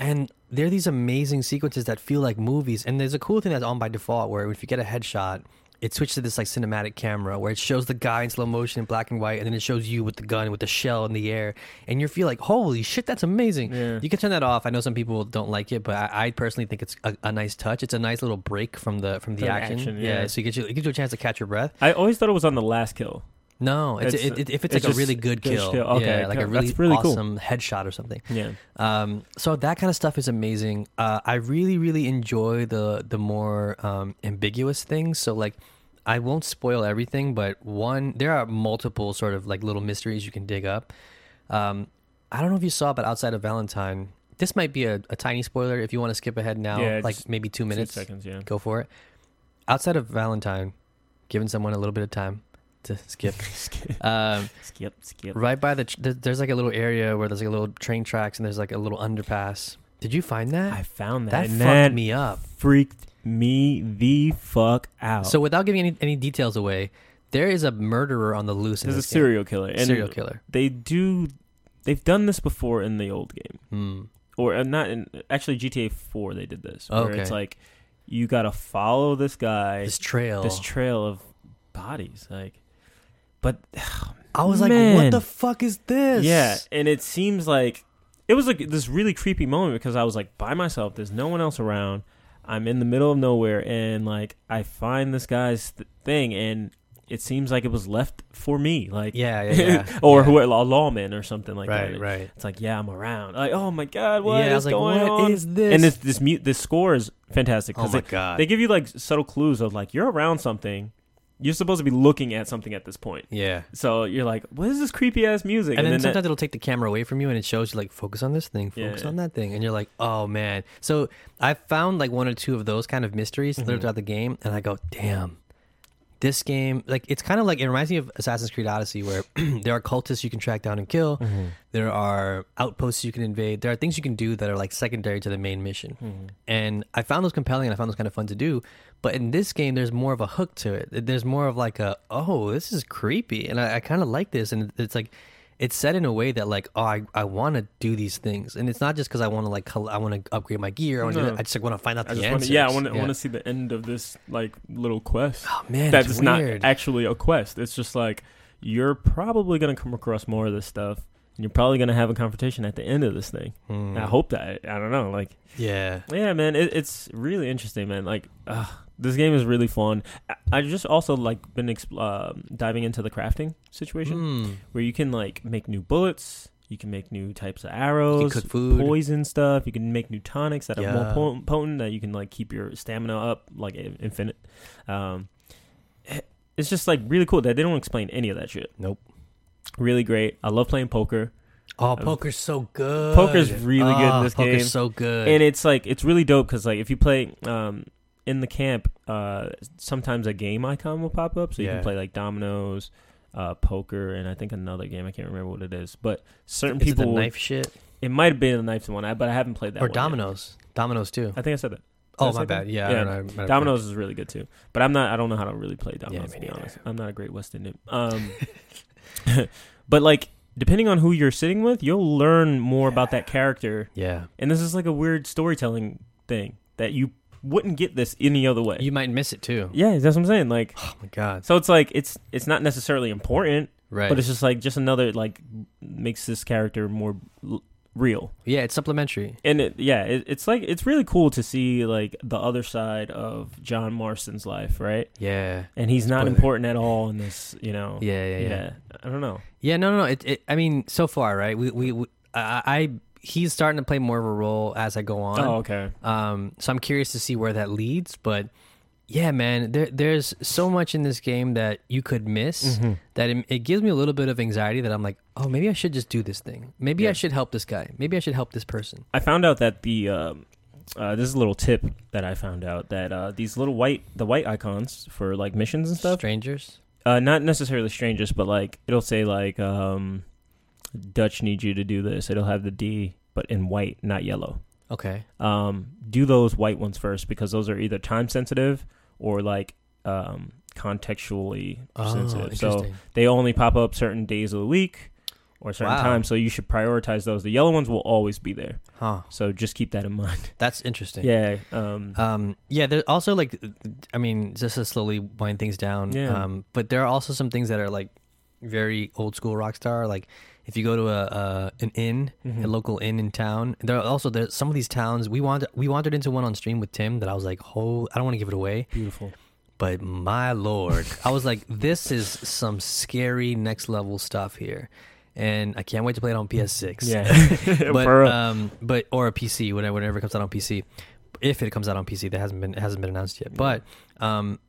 and they're these amazing sequences that feel like movies and there's a cool thing that's on by default where if you get a headshot it switches to this like cinematic camera where it shows the guy in slow motion in black and white and then it shows you with the gun with the shell in the air and you feel like holy shit that's amazing Yeah. you can turn that off i know some people don't like it but i, I personally think it's a, a nice touch it's a nice little break from the from the From action, action, yeah. yeah. so it gives you it gives you a chance to catch your breath I always thought it was on the last kill. No it's, It's- it, it, if it's, it's like a really good kill, kill. Okay, yeah like a really, really cool. awesome headshot or something Yeah. um, so that kind of stuff is amazing. Uh, I really, really enjoy the the more um, ambiguous things. So like, I won't spoil everything, but one, there are multiple sort of like little mysteries you can dig up. Um, I don't know if you saw, but outside of Valentine, this might be a, a tiny spoiler. If you want to skip ahead now, Yeah, like maybe two minutes, seconds. Yeah. go for it. Outside of Valentine, giving someone a little bit of time to skip. *laughs* skip. um, Skip. Skip. right by the tr- there's like a little area where there's like a little train tracks and there's like a little underpass. Did you find that? I found that. that and fucked that me up. freaked me the fuck out. So without giving any, any details away, there is a murderer on the loose. in there's a game. serial killer, and serial killer. they do. They've done this before in the old game, Hmm. or uh, not in actually GTA Four. They did this, where it's like you got to follow this guy, This trail. this trail of bodies, like. But *sighs* I was like, what the fuck is this? Yeah, and it seems like it was like this really creepy moment because I was like by myself. There's no one else around. I'm in the middle of nowhere, and like I find this guy's th- thing, and it seems like it was left for me, like Yeah, yeah, *laughs* yeah. or yeah. who a lawman or something like right, that. right. right. It's like yeah, I'm around. Like oh my god, what is yeah, I was like, going what on? is this? and this this mute this score is fantastic oh because my they, god. they give you like subtle clues of like you're around something. You're supposed to be looking at something at this point. yeah. So you're like, what is this creepy ass music? And, then, that- sometimes it'll take the camera away from you and it shows you like focus on this thing, focus Yeah. on that thing, and you're like, oh man. So I found like one or two of those kind of mysteries Mhm. throughout the game, and I go, damn, this game like it's kind of like it reminds me of Assassin's Creed Odyssey, where *clears throat* there are cultists you can track down and kill, Mhm. there are outposts you can invade, there are things you can do that are like secondary to the main mission, Mhm. and I found those compelling and I found those kind of fun to do. But in this game, there's more of a hook to it. There's more of like a oh, this is creepy, and I, I kind of like this, and it's like it's set in a way that like oh I, I want to do these things and it's not just because I want to like I want to upgrade my gear I, wanna No. I just like, want to find out I the just wanna, yeah, I want to, I want to see the end of this like little quest. oh man That it's not actually a quest. It's just like you're probably gonna come across more of this stuff, and you're probably gonna have a confrontation at the end of this thing. Hmm. I hope that. I don't know. Like, yeah yeah, man, it, it's really interesting, man. Like, uh, this game is really fun. I, just also like been exp- um diving into the crafting situation Hmm. where you can like make new bullets. You can make new types of arrows, cook food. poison stuff. You can make new tonics that are more potent, that you can like keep your stamina up like infinite. Um, it's just like really cool that they don't explain any of that shit. Nope. Really great. I love playing poker. Oh, poker's so good. Poker's really good in Oh, this poker's game. so good. and it's like it's really dope because like if you play um in the camp uh sometimes a game icon will pop up so you Yeah. can play like dominoes uh poker and i think another game i can't remember what it is but certain Is it people the will- knife shit it might have been the knife one but i haven't played that or one yet. dominoes. Dominoes too. i think i said that Oh my say bad. Yeah, Yeah. I don't know. I might have- dominoes is really good too but i'm not i don't know how to really play dominoes me to be neither. honest i'm not a great west indian um *laughs* but like depending on who you're sitting with you'll learn more about that character Yeah, and this is like a weird storytelling thing that you wouldn't get this any other way. you might miss it too. yeah, that's what I'm saying. Like, Oh my god. so it's like it's it's not necessarily important, Right. but it's just like just another like makes this character more l- real. yeah, it's supplementary. And it, yeah, it, it's like it's really cool to see like the other side of John Marston's life, right? Yeah. And he's not important at all in this, you know. Yeah, yeah, yeah. I don't know. Yeah, no, no, no. It, it, I mean, so far, right? We, we, we I, I, he's starting to play more of a role as I go on. Oh, okay. Um, so I'm curious to see where that leads. But yeah, man, there, there's so much in this game that you could miss Mm-hmm. that it, it gives me a little bit of anxiety that I'm like, oh, maybe I should just do this thing. Maybe Yeah. I should help this guy. Maybe I should help this person. I found out that the um, uh, this is a little tip that I found out that uh, these little white the white icons for like missions and stuff, Strangers. uh, not necessarily strangers, but like it'll say like um, Dutch needs you to do this. It'll have the D, but in white, not yellow. Okay. Um, do those white ones first because those are either time sensitive or like um, contextually Oh, sensitive. So they only pop up certain days of the week or certain Wow. times. So you should prioritize those. The yellow ones will always be there. huh. So just keep that in mind. *laughs* That's interesting. Yeah. Um, Um, yeah, there's also like, I mean, just to slowly wind things down. Yeah. Um, but there are also some things that are like very old school Rockstar. Like if you go to a, an inn, Mhm. a local inn in town, there are also there's some of these towns. We wanted we wandered into one on stream with Tim that I was like, oh, I don't want to give it away, Beautiful. but my lord, I was like, this is some scary next level stuff here. And I can't wait to play it on PS6. Yeah. *laughs* *laughs* but um, but or a PC, whatever, whenever it comes out on PC. If it comes out on PC, that hasn't been hasn't been announced yet. But um,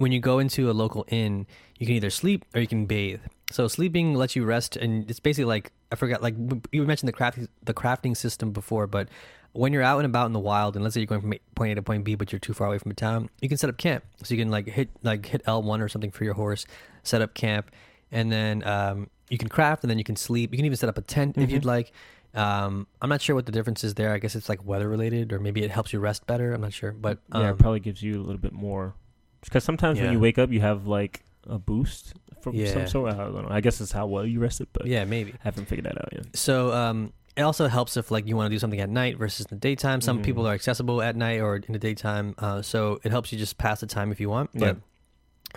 when you go into a local inn, you can either sleep or you can bathe. So sleeping lets you rest, and it's basically like I forgot, like you mentioned the crafting the crafting system before, but when you're out and about in the wild, and let's say you're going from point A to point B, but you're too far away from a town, you can set up camp. So you can like hit like hit L one or something for your horse, set up camp, and then um, you can craft, and then you can sleep. You can even set up a tent if Mhm. you'd like. Um, I'm not sure what the difference is there. I guess it's like weather related, or maybe it helps you rest better. I'm not sure, but um, yeah, it probably gives you a little bit more. Because sometimes Yeah. when you wake up, you have like a boost from Yeah. some sort. I don't know. I guess it's how well you rested, but yeah, maybe. I haven't figured that out yet. So um, it also helps if like you want to do something at night versus in the daytime. Some Mhm. people are accessible at night or in the daytime, uh, so it helps you just pass the time if you want. But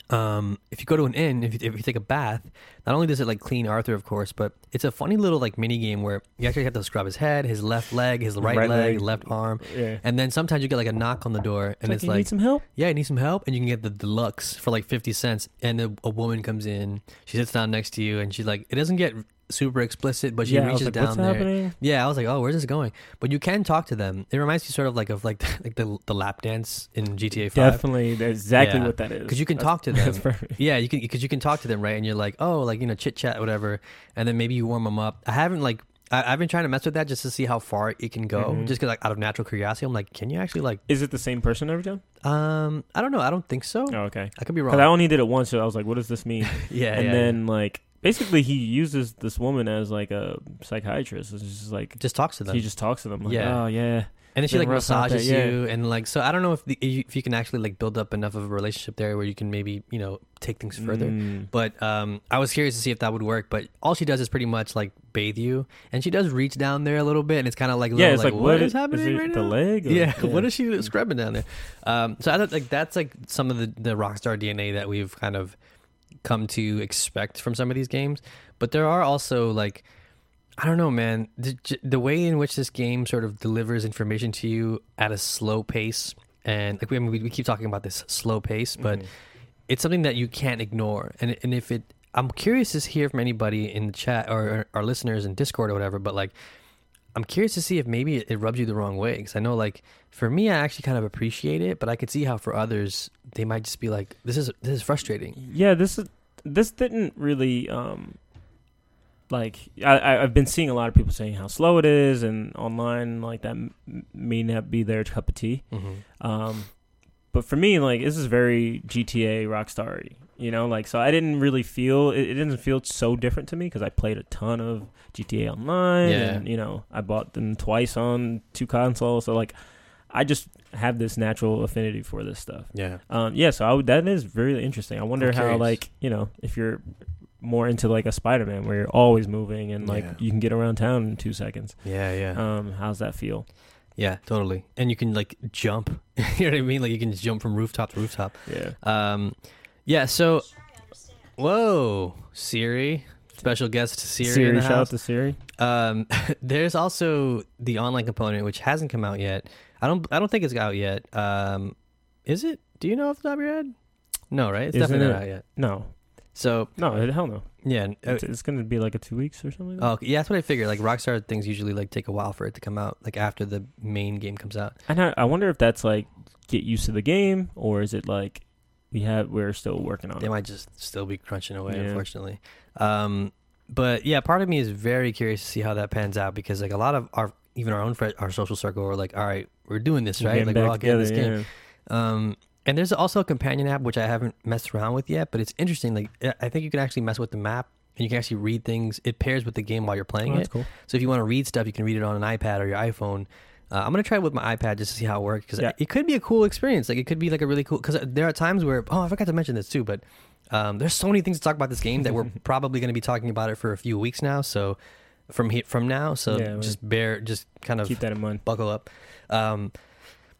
um, if you go to an inn, if you, if you take a bath, not only does it like clean Arthur, of course, but it's a funny little like mini game where you actually have to scrub his head, his left leg, his right, Right leg, leg. left arm, Yeah. and then sometimes you get like a knock on the door, and it's like, need some help. yeah, I need some help, and you can get the deluxe for like fifty cents. And a, a woman comes in, she sits down next to you, and she's like, it doesn't get super explicit, but she yeah, reaches like, down there. happening? Yeah, I was like, oh, where's this going? But you can talk to them. It reminds you sort of like of like *laughs* like the the lap dance in GTA Five. Definitely, that's exactly Yeah. what Because you can That's- talk to *laughs* them. Yeah, you can because you can talk to them, right? And you're like, oh, like you know, chit chat, whatever, and then maybe you warm them up. I haven't like. I, I've been trying to mess with that just to see how far it can go, Mhm. just because like out of natural curiosity, I'm like, can you actually like, Is it the same person every time? um, I don't know, I don't think so. Oh, okay. I could be wrong. I only did it once, so I was like, "What does this mean?" *laughs* yeah, and yeah, then like basically he uses this woman as like a psychiatrist. It's just like just talks to them. he just talks to them. Like, Yeah. oh yeah, And then she like massages yeah. you, and like so. I don't know if the, if you can actually like build up enough of a relationship there where you can maybe you know take things further. Mm. But um, I was curious to see if that would work. But all she does is pretty much like bathe you, and she does reach down there a little bit, and it's kind of like yeah, little, it's like, what is happening it right the now? leg? or- Yeah, *laughs* what is she scrubbing down there? Um, so I thought like that's like some of the the Rockstar DNA that we've kind of come to expect from some of these games. But there are also like I don't know, man. The, the way in which this game sort of delivers information to you at a slow pace, and like we, I mean, we, keep talking about this slow pace, but Mhm. it's something that you can't ignore. And and if it, I'm curious to hear from anybody in the chat or our listeners in Discord or whatever. But like, I'm curious to see if maybe it, it rubs you the wrong way. Because I know, like, for me, I actually kind of appreciate it, but I could see how for others they might just be like, "This is this is frustrating." Yeah, this is this didn't really um like I I- I've been seeing a lot of people saying how slow it is and online like that m- may not be their cup of tea. Mm-hmm. Um, but for me, like this is very GTA Rockstar. You know, like so I didn't really feel it, it didn't feel so different to me because I played a ton of GTA Online, Yeah. and you know I bought them twice on two consoles. So like, I just have this natural affinity for this stuff. Yeah. Um, yeah, so I would, that is very interesting. I wonder I'm how curious. like you know if you're more into like a Spider-Man where you're always moving and like Yeah. you can get around town in two seconds. Yeah. Yeah. Um, how's that feel? yeah. Totally. And you can like jump. *laughs* you know what I mean? Like you can just jump from rooftop to rooftop. Yeah. Um, yeah. So, whoa, Siri, special guest Siri. Siri, shout out to Siri. Um, *laughs* there's also the online component which hasn't come out yet. I don't. I don't think it's out yet. Um, is it? Do you know off the top of your head? No, right? It's Isn't definitely not out yet. No, So no, hell no. yeah. uh, It's, it's gonna be like a two weeks or something. Like oh, yeah, that's what I figured. Like Rockstar things usually like take a while for it to come out, like after the main game comes out. And I, I wonder if that's like get used to the game or is it like we have we're still working on it. They it. might just still be crunching away, Yeah. unfortunately. Um, but yeah, part of me is very curious to see how that pans out because like a lot of our even our own fri our social circle are like, all right, we're doing this right, like we're all getting this together, game. yeah. Um, and there's also a companion app which I haven't messed around with yet, but it's interesting. Like I- I think you can actually mess with the map and you can actually read things. It pairs with the game while you're playing Oh, it. cool. So if you want to read stuff, you can read it on an iPad or your iPhone. Uh, I'm gonna try it with my iPad just to see how it works because Yeah. it could be a cool experience. Like it could be like a really cool because there are times where oh I forgot to mention this too, but um, there's so many things to talk about this game that we're *laughs* probably gonna be talking about it for a few weeks now. So from here from now, so Yeah, just bear just kind of Keep that in mind. buckle up. Um,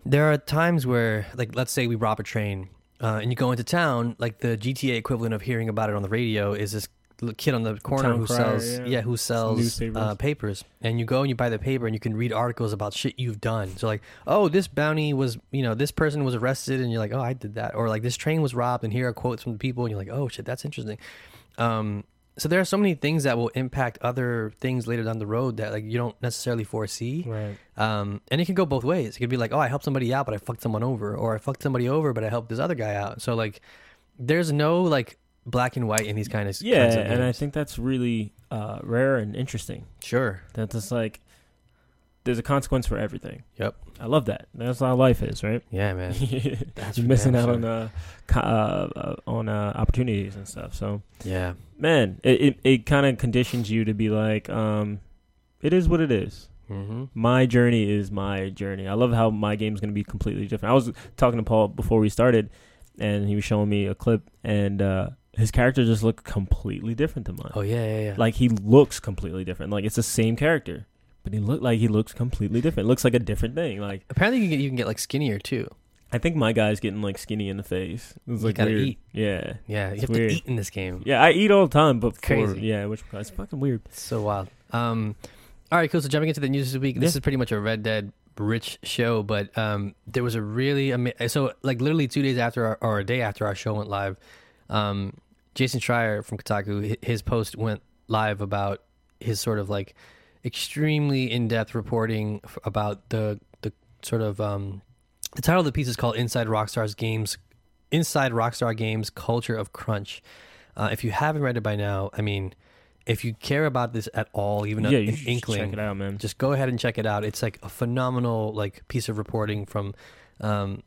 there are times where, like, let's say we rob a train uh, and you go into town. Like the GTA equivalent of hearing about it on the radio is this kid on the corner Town who crier, sells, yeah. yeah, who sells uh, papers. And you go and you buy the paper and you can read articles about shit you've done. So like, oh, this bounty was, you know, this person was arrested, and you're like, oh, I did that, or like this train was robbed, and here are quotes from the people, and you're like, oh shit, that's interesting. Um, so there are so many things that will impact other things later down the road that like you don't necessarily foresee. Right. Um, and it can go both ways. It could be like, oh, I helped somebody out, but I fucked someone over, or I fucked somebody over, but I helped this other guy out. So like, there's no like black and white in these kind of Yeah, kinds of and I think that's really uh, rare and interesting. sure, That just like there's a consequence for everything. Yep. I love that. That's how life is, right? yeah, man. *laughs* That's You're missing out on uh, co- uh, uh on uh, opportunities and stuff. So Yeah, man, it it, it kind of conditions you to be like, um, it is what it is. mm-hmm. My journey is my journey. I love how my game's gonna be completely different. I was talking to Paul before we started, and he was showing me a clip, and uh, his character just looked completely different than mine. Oh yeah, yeah, yeah. Like he looks completely different. Like it's the same character, but he looked like he looks completely different. looks like a different thing. Like apparently you can get, you can get like skinnier too. I think my guy's getting like skinny in the face. It's You like gotta weird. eat. Yeah, Yeah, you It's have weird. to eat in this game. yeah. I eat all the time, but for, Crazy. Yeah, which it's fucking weird. It's so wild. Um, all right, cool. So jumping into the news this week, this Yeah. is pretty much a Red Dead rich show, but um, there was a really ama- so like literally two days after our, or a day after our show went live, um, Jason Schreier from Kotaku, his post went live about his sort of like extremely in depth reporting about the the sort of um, the title of the piece is called Inside Rockstar's Games, Inside Rockstar Games Culture of Crunch. Uh, if you haven't read it by now, I mean, if you care about this at all, even yeah, an inkling, check it out, man. just go ahead and check it out. It's like a phenomenal like piece of reporting from um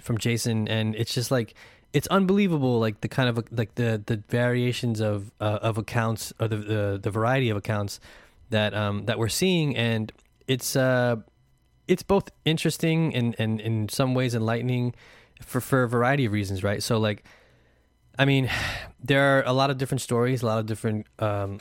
from Jason and it's just like it's unbelievable like the kind of like the the variations of uh, of accounts or the, the the variety of accounts that um that we're seeing and it's uh it's both interesting and and in some ways enlightening for for a variety of reasons, right? So like I mean, *sighs* there are a lot of different stories, a lot of different um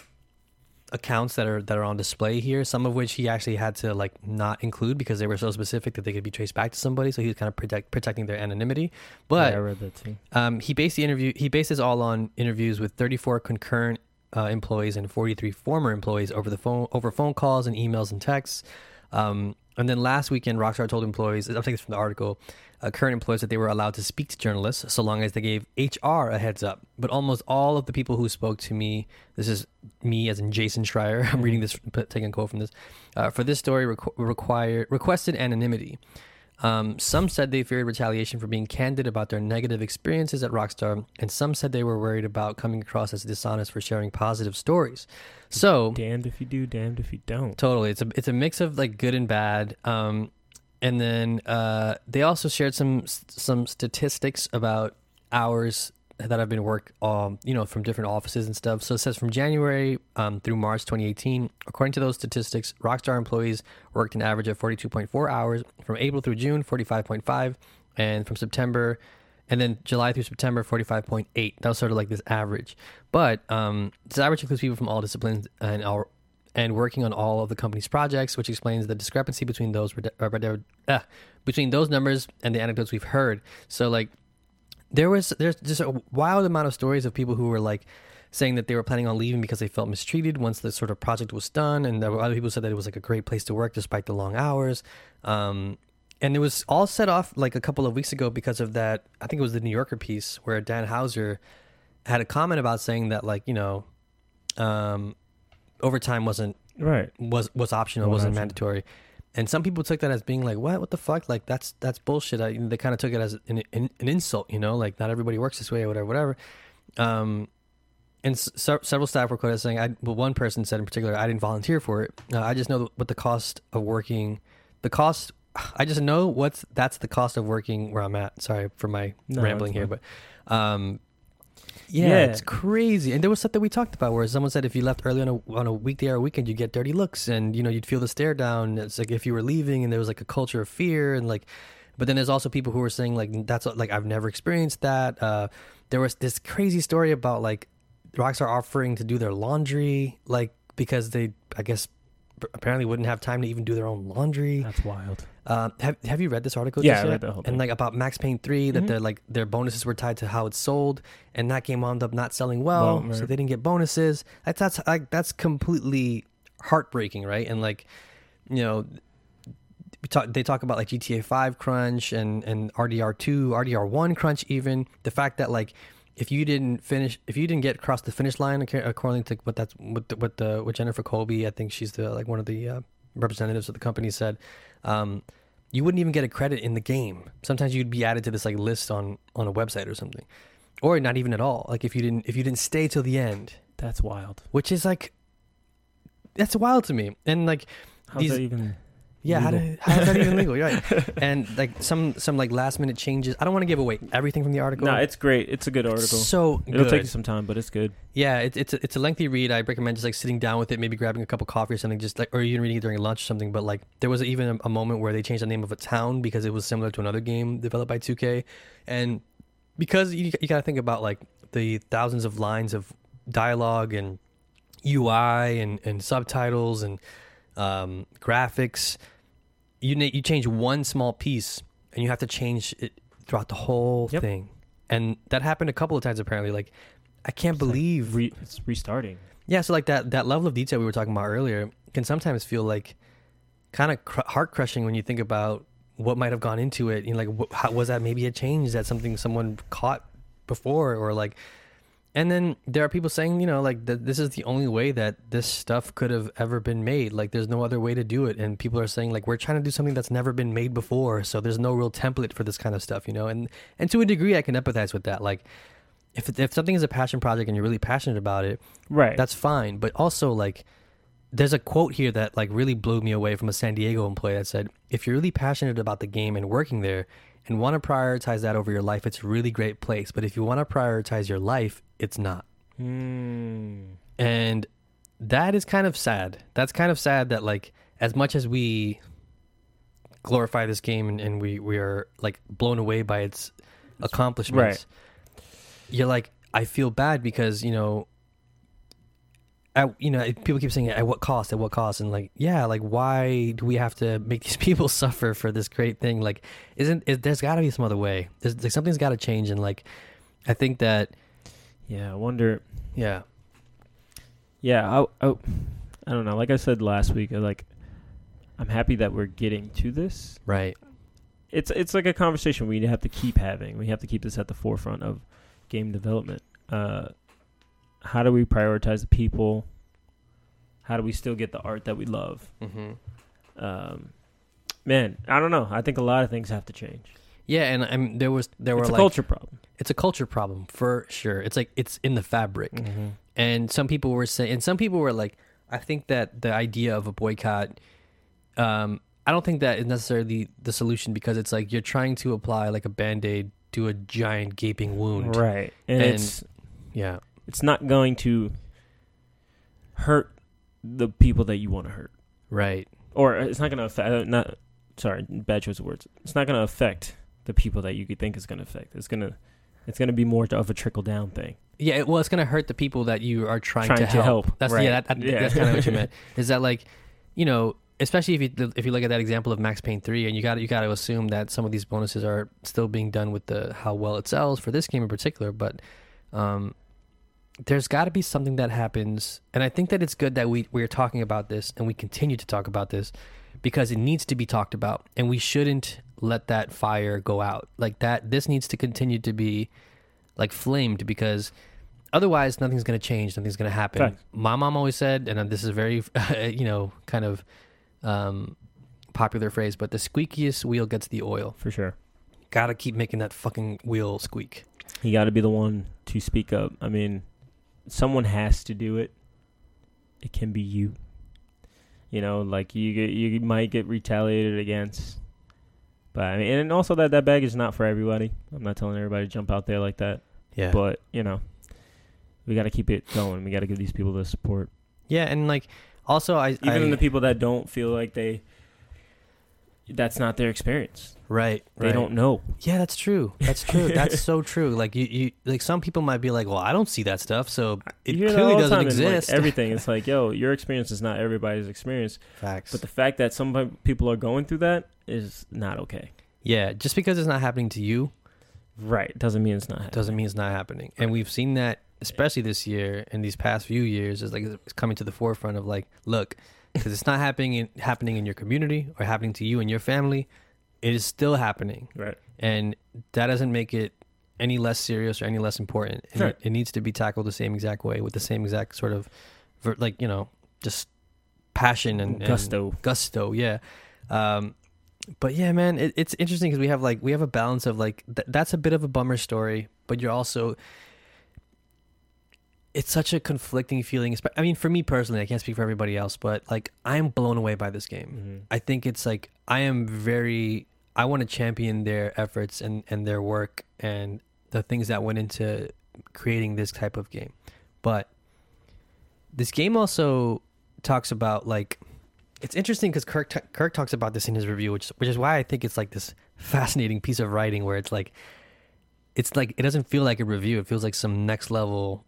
accounts that are that are on display here. Some of which he actually had to like not include because they were so specific that they could be traced back to somebody. So he was kind of protect, protecting their anonymity. But yeah, I read that too. um, he based the interview. He based this all on interviews with 34 concurrent uh, employees and 43 former employees over the phone, over phone calls and emails and texts. Um, and then last weekend, Rockstar told employees, I'm taking this from the article, uh, current employees that they were allowed to speak to journalists so long as they gave HR a heads up. But almost all of the people who spoke to me, this is me as in Jason Schreier, *laughs* I'm reading this, taking a quote from this, uh, for this story requ- required requested anonymity. Um, some said they feared retaliation for being candid about their negative experiences at Rockstar, and some said they were worried about coming across as dishonest for sharing positive stories. So damned if you do, damned if you don't. Totally, it's a it's a mix of like good and bad. Um, and then uh, they also shared some some statistics about hours that have been worked, um, you know, from different offices and stuff. So it says from January um, through March 2018, according to those statistics, Rockstar employees worked an average of 42.4 hours. From April through June, 45.5, and from September, and then July through September, 45.8. That was sort of like this average. But um, this average includes people from all disciplines and all and working on all of the company's projects, which explains the discrepancy between those uh, between those numbers and the anecdotes we've heard. So like there was there's just a wild amount of stories of people who were like saying that they were planning on leaving because they felt mistreated once the sort of project was done, and other people said that it was like a great place to work despite the long hours. Um, and it was all set off like a couple of weeks ago because of that. I think it was the New Yorker piece where Dan Houser had a comment about saying that like you know, um, overtime wasn't right. was was optional, wasn't mandatory. And some people took that as being like what? What the fuck? Like that's that's bullshit. I, they kind of took it as an, an, an, insult you know? Like not everybody works this way or whatever whatever. Um and several staff were quoted saying i well one person said in particular i didn't volunteer for it. Uh, i just know what the cost of working the cost i just know what's that's the cost of working where i'm at. Sorry for my no, rambling here but um yeah, yeah, it's crazy. And there was stuff that we talked about where someone said if you left early on a on a weekday or a weekend, you get dirty looks, and you know you'd feel the stare down. It's like if you were leaving, and there was like a culture of fear, and like. But then there's also people who were saying like that's like I've never experienced that. Uh, there was this crazy story about like Rockstar offering to do their laundry, like because they I guess apparently wouldn't have time to even do their own laundry. That's wild. Uh, have Have you read this article? Yeah, I read the whole thing. And like about Max Payne three, that mm-hmm. their like their bonuses were tied to how it sold, and that game wound up not selling well, well so they didn't get bonuses. That's that's like that's completely heartbreaking, right? And like, you know, Talk, they talk about like GTA 5 crunch and, and RDR 2, RDR 1 crunch, even the fact that like if you didn't finish, if you didn't get across the finish line, according to what that's what the, what the what Jennifer Kolbe, I think she's the like one of the uh, representatives of the company said, um, you wouldn't even get a credit in the game. Sometimes you'd be added to this like list on on a website or something, or not even at all. Like if you didn't if you didn't stay till the end. That's wild. Which is like, that's wild to me. And like, how's these, that even? Yeah, how, do, how is that even legal? You're right. *laughs* And like some some like last minute changes. I don't want to give away everything from the article. No, it's great. It's a good article. So it'll good. take you some time, but it's good. Yeah, it, it's a, it's a lengthy read. I recommend just like sitting down with it, maybe grabbing a cup of coffee or something, just like or even reading it during lunch or something. But like there was even a, a moment where they changed the name of a town because it was similar to another game developed by 2K, and because you you got to think about like the thousands of lines of dialogue and UI and and subtitles and um, graphics you you change one small piece and you have to change it throughout the whole yep. thing. And that happened a couple of times apparently. Like I can't it's believe like re- it's restarting. Yeah, so like that that level of detail we were talking about earlier can sometimes feel like kind of cr- heart crushing when you think about what might have gone into it. You know, like how, was that maybe a change that something someone caught before, or like and then there are people saying, you know, like that this is the only way that this stuff could have ever been made. Like there's no other way to do it. And people are saying like we're trying to do something that's never been made before, so there's no real template for this kind of stuff, you know. And and to a degree, I can empathize with that. Like if if something is a passion project and you're really passionate about it, right, that's fine. But also like there's a quote here that like really blew me away from a San Diego employee that said, "If you're really passionate about the game and working there, and want to prioritize that over your life, it's a really great place. But if you want to prioritize your life, it's not. Mm. And that is kind of sad. That's kind of sad that like as much as we glorify this game and, and we we are like blown away by its accomplishments, right. you're like I feel bad because you know at, you know, people keep saying at what cost, at what cost, and like, yeah, like why do we have to make *laughs* these people suffer for this great thing? Like, isn't is, there's got to be some other way? There's like something's got to change, and like, I think that, yeah, I wonder, yeah, yeah, I, I, I don't know. Like I said last week, like, I'm happy that we're getting to this. Right. It's it's like a conversation we have to keep having. We have to keep this at the forefront of game development. Uh, how do we prioritize the people? How do we still get the art that we love? Mm-hmm. Um, man, I don't know. I think a lot of things have to change. Yeah, and I mean, there was there were It's a like culture problem. it's a culture problem for sure. It's like it's in the fabric, and some people were saying, and some people were like, I think that the idea of a boycott, um, I don't think that is necessarily the solution because it's like you're trying to apply like a band aid to a giant gaping wound. Right, and, And- it's Yeah. it's not going to hurt the people that you want to hurt, Right. or it's not going to affect. Uh, not sorry, bad choice of words. It's not going to affect the people that you could think is going to affect. It's gonna it's gonna be more of a trickle down thing. Yeah, well, it's gonna hurt the people that you are trying, Trying to, to help. help, That's right. yeah, that, that- Yeah. that's kind of what you *laughs* meant. Is that like, you know, especially if you if you look at that example of Max Payne three, and you got you got to assume that some of these bonuses are still being done with the how well it sells for this game in particular, but um, there's got to be something that happens, and I think that it's good that we we're talking about this and we continue to talk about this because it needs to be talked about, and we shouldn't let that fire go out like that. This needs to continue to be like flamed because otherwise nothing's going to change nothing's going to happen my mom always said and this is a very *laughs* you know kind of um popular phrase but the squeakiest wheel gets the oil For sure, gotta keep making that fucking wheel squeak you got to be the one to speak up. I mean, someone has to do it. It can be you. You know, like you get you might get retaliated against. But I mean, and also that that bag is not for everybody. I'm not telling everybody to jump out there like that. yeah But you know, we got to keep it going. We got to give these people the support, yeah and like also i even I, the people that don't feel like they. That's not their experience. right They right. don't know. yeah that's true that's true that's *laughs* so true like you, you like some people might be like well i don't see that stuff so it clearly doesn't time in, like, exist everything. It's like, yo, *laughs* your experience is not everybody's experience. facts But the fact that some people are going through that is not okay. yeah just because it's not happening to you Right. Doesn't mean it's not happening. doesn't mean it's not happening. And we've seen that, especially this year and these past few years, is like it's coming to the forefront of like, look, because it's not happening in, happening in your community or happening to you and your family, it is still happening, Right. and that doesn't make it any less serious or any less important. And Right. it, it needs to be tackled the same exact way with the same exact sort of, ver- like you know, just passion and, and Gusto. gusto yeah um but yeah man it, it's interesting because we have like we have a balance of like th- that's a bit of a bummer story but you're also it's such a conflicting feeling i mean for me personally i can't speak for everybody else but like i'm blown away by this game. Mhm. i think it's like i am very i want to champion their efforts and and their work and the things that went into creating this type of game. But this game also talks about like it's interesting because Kirk t- Kirk talks about this in his review, which which is why I think it's like this fascinating piece of writing where it's like it's like it doesn't feel like a review; it feels like some next level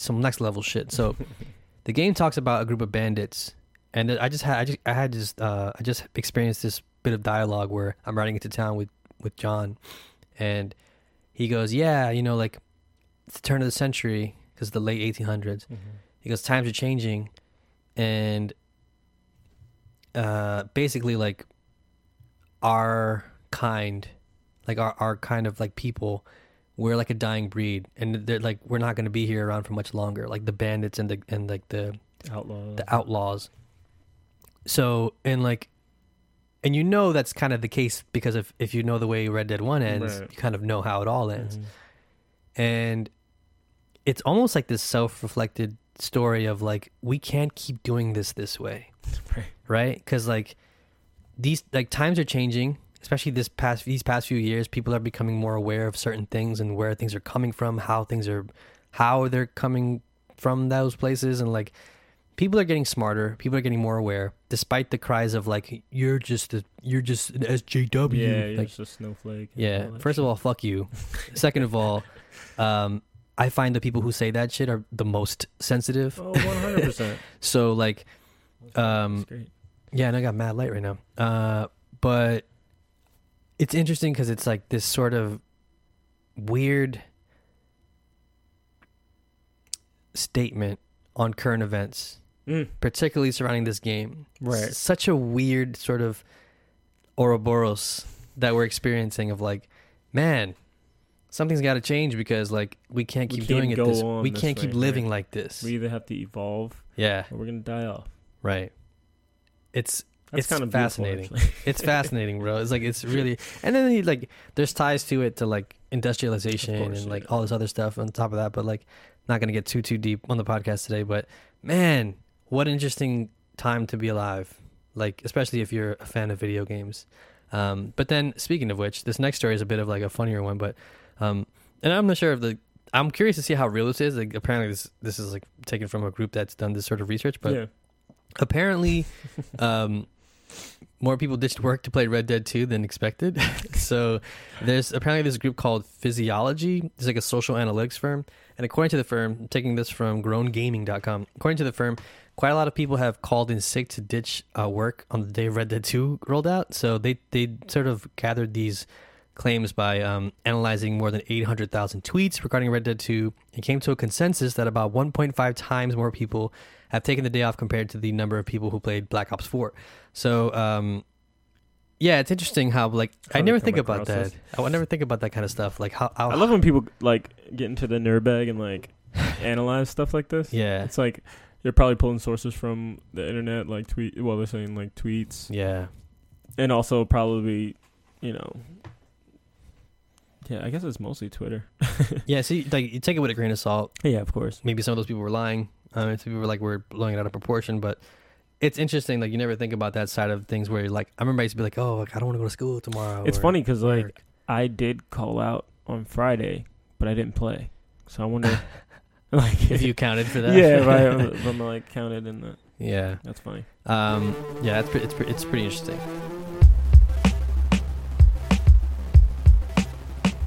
some next level shit. So *laughs* the game talks about a group of bandits, and I just had I just I had just uh, I just experienced this bit of dialogue where I'm riding into town with with John, and he goes, "Yeah, you know, like it's the turn of the century because the late 1800s." He goes, times are changing, and uh, basically, like our kind, like our our kind of like people, we're like a dying breed, and they're like we're not going to be here around for much longer. Like the bandits and the and like the Outlaw. the outlaws. So and like, and you know that's kind of the case because if if you know the way Red Dead One ends, Right. you kind of know how it all ends Mhm. and it's almost like this self-reflected story of like we can't keep doing this this way *laughs* Right. right because like these like times are changing especially this past these past few years people are becoming more aware of certain things and where things are coming from how things are how they're coming from those places and like people are getting smarter people are getting more aware despite the cries of like you're just a, you're just an sjw Yeah, you're like just a snowflake. yeah. First of all, fuck you. Second of all, um, I find the people who say that shit are the most sensitive. Oh, 100%. *laughs* So like, um, yeah, and I got mad light right now. Uh, but it's interesting because it's like this sort of weird statement on current events Mm. particularly surrounding this game. Right. Such a weird sort of Ouroboros that we're experiencing of like, man, something's got to change because like we can't We keep can't doing it this. We this can't keep living right. like this. We either have to evolve yeah, or we're gonna die off. right. It's That's It's kind of fascinating. *laughs* It's fascinating, bro. It's like it's really, and then he, like there's ties to it to like industrialization course, and like yeah. all this other stuff on top of that. But like, not gonna get too too deep on the podcast today. But man, what interesting time to be alive. Like especially if you're a fan of video games. Um, but then speaking of which, this next story is a bit of like a funnier one. But um, and I'm not sure if the I'm curious to see how real this is. Like apparently this this is like taken from a group that's done this sort of research, but yeah. apparently *laughs* um more people ditched work to play red dead 2 than expected. *laughs* So there's apparently this group called Fizziology. It's like a social analytics firm. And according to the firm taking this from growngaming.com according to the firm quite a lot of people have called in sick to ditch uh, work on the day red dead 2 rolled out. So they they sort of gathered these claims by um, analyzing more than 800,000 tweets regarding Red Dead 2 and came to a consensus that about 1.5 times more people have taken the day off compared to the number of people who played Black Ops 4. So, um, yeah, it's interesting how like I How they never think about that. I would never think about that kind of stuff. Like how, how I love when people like get into the nerd bag and like *laughs* analyze stuff like this. yeah, It's like you're probably pulling sources from the internet, like tweet. Well, they're saying like tweets, yeah, and also probably, you know, yeah. I guess it's mostly Twitter. *laughs* yeah. See, like you take it with a grain of salt. Yeah, of course. Maybe some of those people were lying. Um, some people were like we're blowing it out of proportion, but. It's interesting, like you never think about that side of things where you're like, I remember I used to be like, oh, like, I don't want to go to school tomorrow. It's or funny because like. I did call out on Friday, but I didn't play. So I wonder, *laughs* *laughs* like, if you *laughs* counted for that. yeah, right. If I'm like counted in that. yeah. That's funny. Um, yeah, it's pre- it's pre- it's pretty interesting.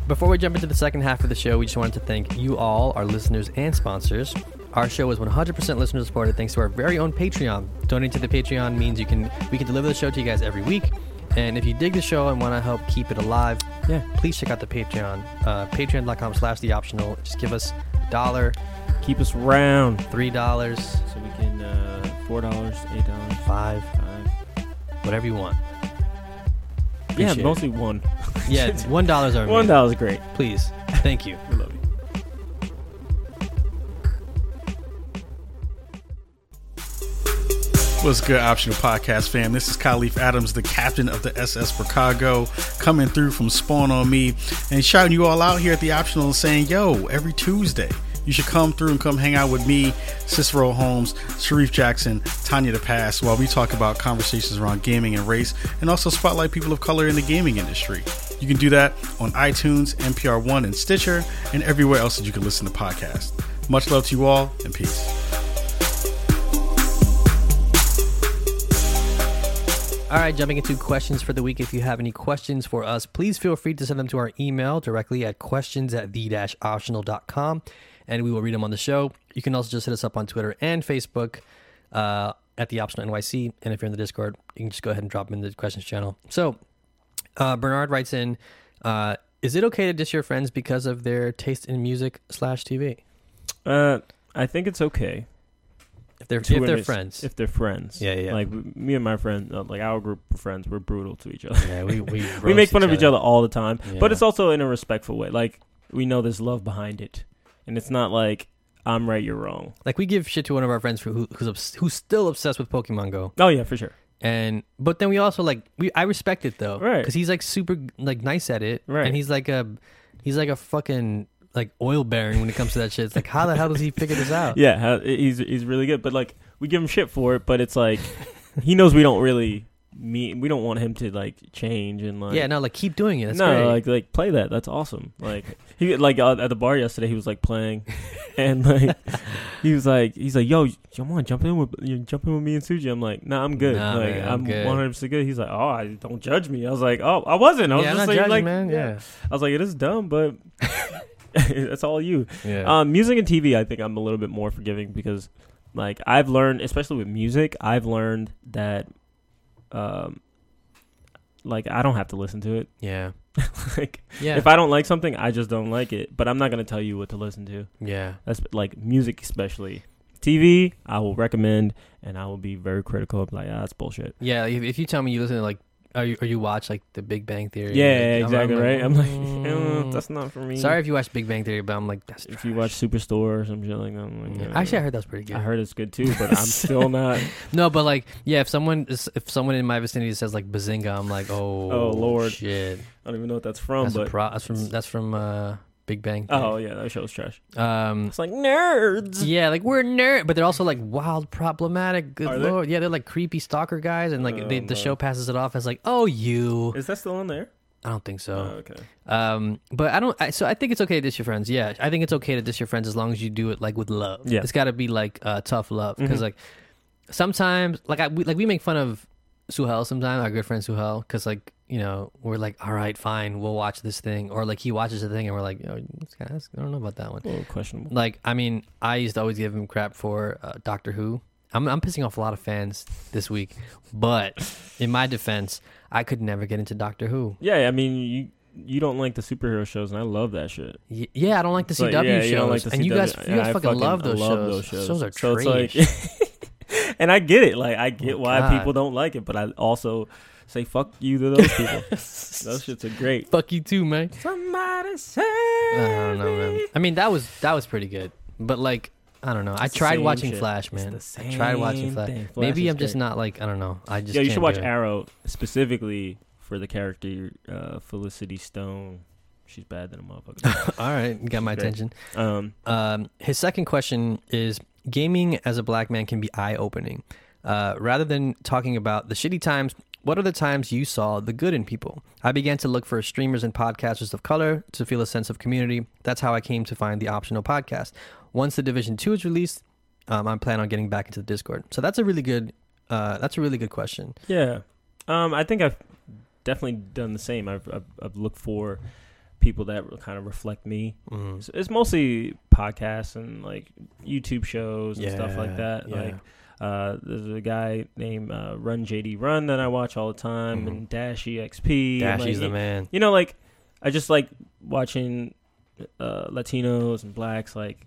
Before we jump into the second half of the show, we just wanted to thank you all, our listeners and sponsors. Our show is 100% listener supported thanks to our very own Patreon. Donating to the Patreon means you can we can deliver the show to you guys every week. And if you dig the show and want to help keep it alive, Yeah. please check out the Patreon. Uh, Patreon.com slash the optional. Just give us a dollar, Keep us round three dollars, so we can uh, four dollars, eight dollars, five, five. whatever you want. Yeah, Appreciate it. mostly one. Yeah, *laughs* one dollar's our One dollar's great. Please. Thank you. What's good, Optional Podcast fam? This is Kahlief Adams, the captain of the SS Chicago, coming through from Spawn on Me and shouting you all out here at the Optional and saying, yo, every Tuesday, you should come through and come hang out with me, Cicero Holmes, Shareef Jackson, Tanya DePass, while we talk about conversations around gaming and race and also spotlight people of color in the gaming industry. You can do that on iTunes, NPR One, and Stitcher, and everywhere else that you can listen to podcasts. Much love to you all, and peace. All right, jumping into questions for the week. If you have any questions for us, please feel free to send them to our email directly at questions at the-optional.com and we will read them on the show. You can also just hit us up on Twitter and Facebook uh, at the Optional NYC. And if you're in the Discord, you can just go ahead and drop them in the questions channel. So uh, Bernard writes in, uh, is it okay to diss your friends because of their taste in music slash TV? Uh, I think it's okay If they're, if they're friends. if they're friends. Yeah, yeah. Like me and my friend, uh, like our group of friends, we're brutal to each other. yeah, we, we, *laughs* we make fun of each other all the time, but it's also in a respectful way. Like we know there's love behind it, and it's not like I'm right, you're wrong. Like we give shit to one of our friends who, who's who's still obsessed with Pokemon Go, Oh yeah, for sure. and but then we also like we I respect it though, Right. Because he's like super like nice at it, Right. And he's like a he's like a fucking like oil bearing when it comes to that shit. It's like how the hell does he figure this out? Yeah, he's he's really good, but like we give him shit for it, but it's like he knows we don't really mean we don't want him to like change and like yeah, no, like keep doing it. That's no, great. like like play that. That's awesome. Like he like uh, at the bar yesterday, he was like playing, *laughs* and like he was like he's like, "Yo, come on, jump in with you jump in with me and Suji." I'm like, "Nah, I'm good. Nah, like man, I'm I'm good." 100 percent good." He's like, "Oh, I don't judge me." I was like, "Oh, I wasn't. I was yeah, I'm just not saying judging, like, man. Yeah, I was like, it is dumb, but *laughs* *laughs* that's all you." yeah, Um, music and TV, I think I'm a little bit more forgiving because, like, I've learned, especially with music, I've learned that, um, like, I don't have to listen to it. *laughs* yeah, like, yeah. if I don't like something, I just don't like it. But I'm not gonna tell you what to listen to. yeah, That's like music, especially. TV, I will recommend, and I will be very critical of like, ah, that's bullshit. Yeah, if, if you tell me you listen to like, or you, or you watch like The Big Bang Theory. Yeah, like, I'm- exactly I'm right. I'm like, *laughs* mm. eh, that's not for me. Sorry if you watch Big Bang Theory, but I'm like, that's if you watch Superstore or something like that. I'm like, Yeah. eh. Actually, I heard that's pretty good. I heard it's good too, but I'm *laughs* still not. No, but like, yeah, if someone is, if someone in my vicinity says like Bazinga, I'm like, oh, Oh, Lord. shit. I don't even know what that's from, That's, but pro- that's from that's from uh, Big Bang. oh yeah, that show was trash. um, It's like nerds. yeah, like we're nerd, but they're also like wild, problematic. Good Are they? lord, yeah, they're like creepy stalker guys, and like Oh, they, the no. show passes it off as like, oh, you. Is that still on there? I don't think so. Oh, okay. Um, but I don't. I, so I think it's okay to diss your friends. Yeah, I think it's okay to diss your friends as long as you do it like with love. Yeah. it's got to be like uh, tough love because Mhm. like sometimes like I we, like we make fun of Suhel sometimes our good friend Suhel because like you know we're like all right fine we'll watch this thing or like he watches the thing and we're like Yo, this guy, I don't know about that one. A little questionable. Like I mean I used to always give him crap for uh, Doctor Who. I'm I'm pissing off a lot of fans this week, but in my defense, I could never get into Doctor Who. Yeah, I mean you you don't like the superhero shows, and I love that shit. Yeah, I don't like the It's like, CW yeah, shows, you like the and you CW. guys, you guys I fucking, love those love shows. Those are So trash. it's like, *laughs* and I get it. Like I get Oh, why God. people don't like it, but I also say fuck you to those people. *laughs* those shits are great. Fuck you too, man. Somebody say. I don't know, man. I mean, that was that was pretty good, but like, I don't know. I tried same watching shit. Flash, man. I tried watching Flash. Flash Maybe I'm just great. not like I don't know. I just Yeah, you should watch. Arrow specifically for the character uh, Felicity Stone. She's bad than a motherfucker. *laughs* All right, got my great. attention. um, Um, his second question is: Gaming as a black man can be eye-opening. Uh, rather than talking about the shitty times, what are the times you saw the good in people? I began to look for streamers and podcasters of color to feel a sense of community. That's how I came to find the optional podcast. Once the Division Two is released, um, I'm planning on getting back into the Discord. So that's a really good. Uh, that's a really good question. yeah, um, I think I've definitely done the same. I've, I've, I've looked for people that kind of reflect me. Mm. It's, it's mostly podcasts and like YouTube shows and stuff like that. yeah. Like uh, there's a guy named uh, Run JD Run that I watch all the time, Mhm. and DashieXP. Dashy's like, the man. You know, like I just like watching uh, Latinos and blacks like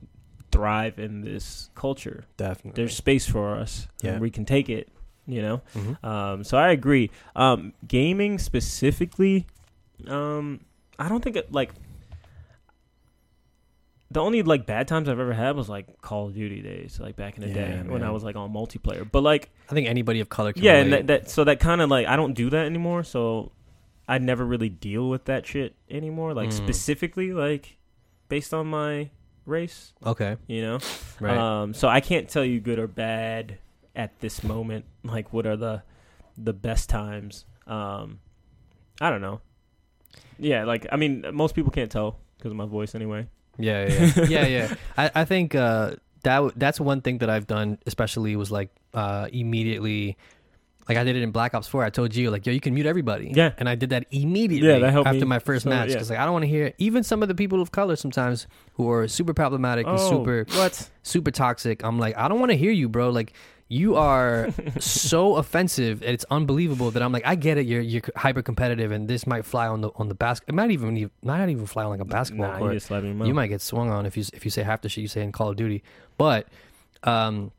thrive in this culture. Definitely. There's space for us. Yeah. and we can take it. You know, Mhm. um, so I agree. Um, gaming specifically, um, I don't think it like the only like bad times I've ever had was like Call of Duty days, like back in the Yeah, day when I was like on multiplayer. But like, I think anybody of color can yeah, and that, that so that kind of like I don't do that anymore. So I never really deal with that shit anymore. Like Mm. specifically, like based on my race, okay, you know. right. Um, so I can't tell you good or bad at this moment. Like, what are the the best times? Um, I don't know. Yeah, like I mean, most people can't tell because of my voice anyway. Yeah, yeah, yeah, *laughs* yeah. yeah. I, I think uh, that that's one thing that I've done, especially was like uh, immediately. Like I did it in Black Ops Four. I told you, like, yo, you can mute everybody. Yeah. and I did that immediately. Yeah, that helped after me. my first So, match yeah. because like I don't want to hear even some of the people of color sometimes who are super problematic and Oh, super what? super toxic. I'm like, I don't want to hear you, bro. Like, you are *laughs* so offensive. And it's unbelievable that I'm like, I get it. You're you're hyper competitive, and this might fly on the on the basket. It might even might even fly on like a basketball Nah, court. you just slap him. You might get swung on if you if you say half the shit you say in Call of Duty. But um,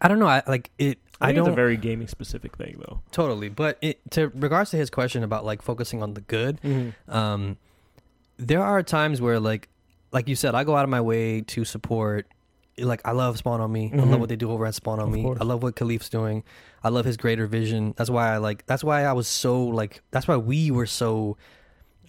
I don't know. I like it. I I, don't it's a very gaming specific thing though. totally. But it, to regards to his question about like focusing on the good, um, there are times where like like you said, I go out of my way to support. Like I love Spawn on Me. I Mhm. love what they do over at Spawn on Of Me. course. I love what Kahlief's doing. I love his greater vision. That's why I like. That's why I was so like. That's why we were so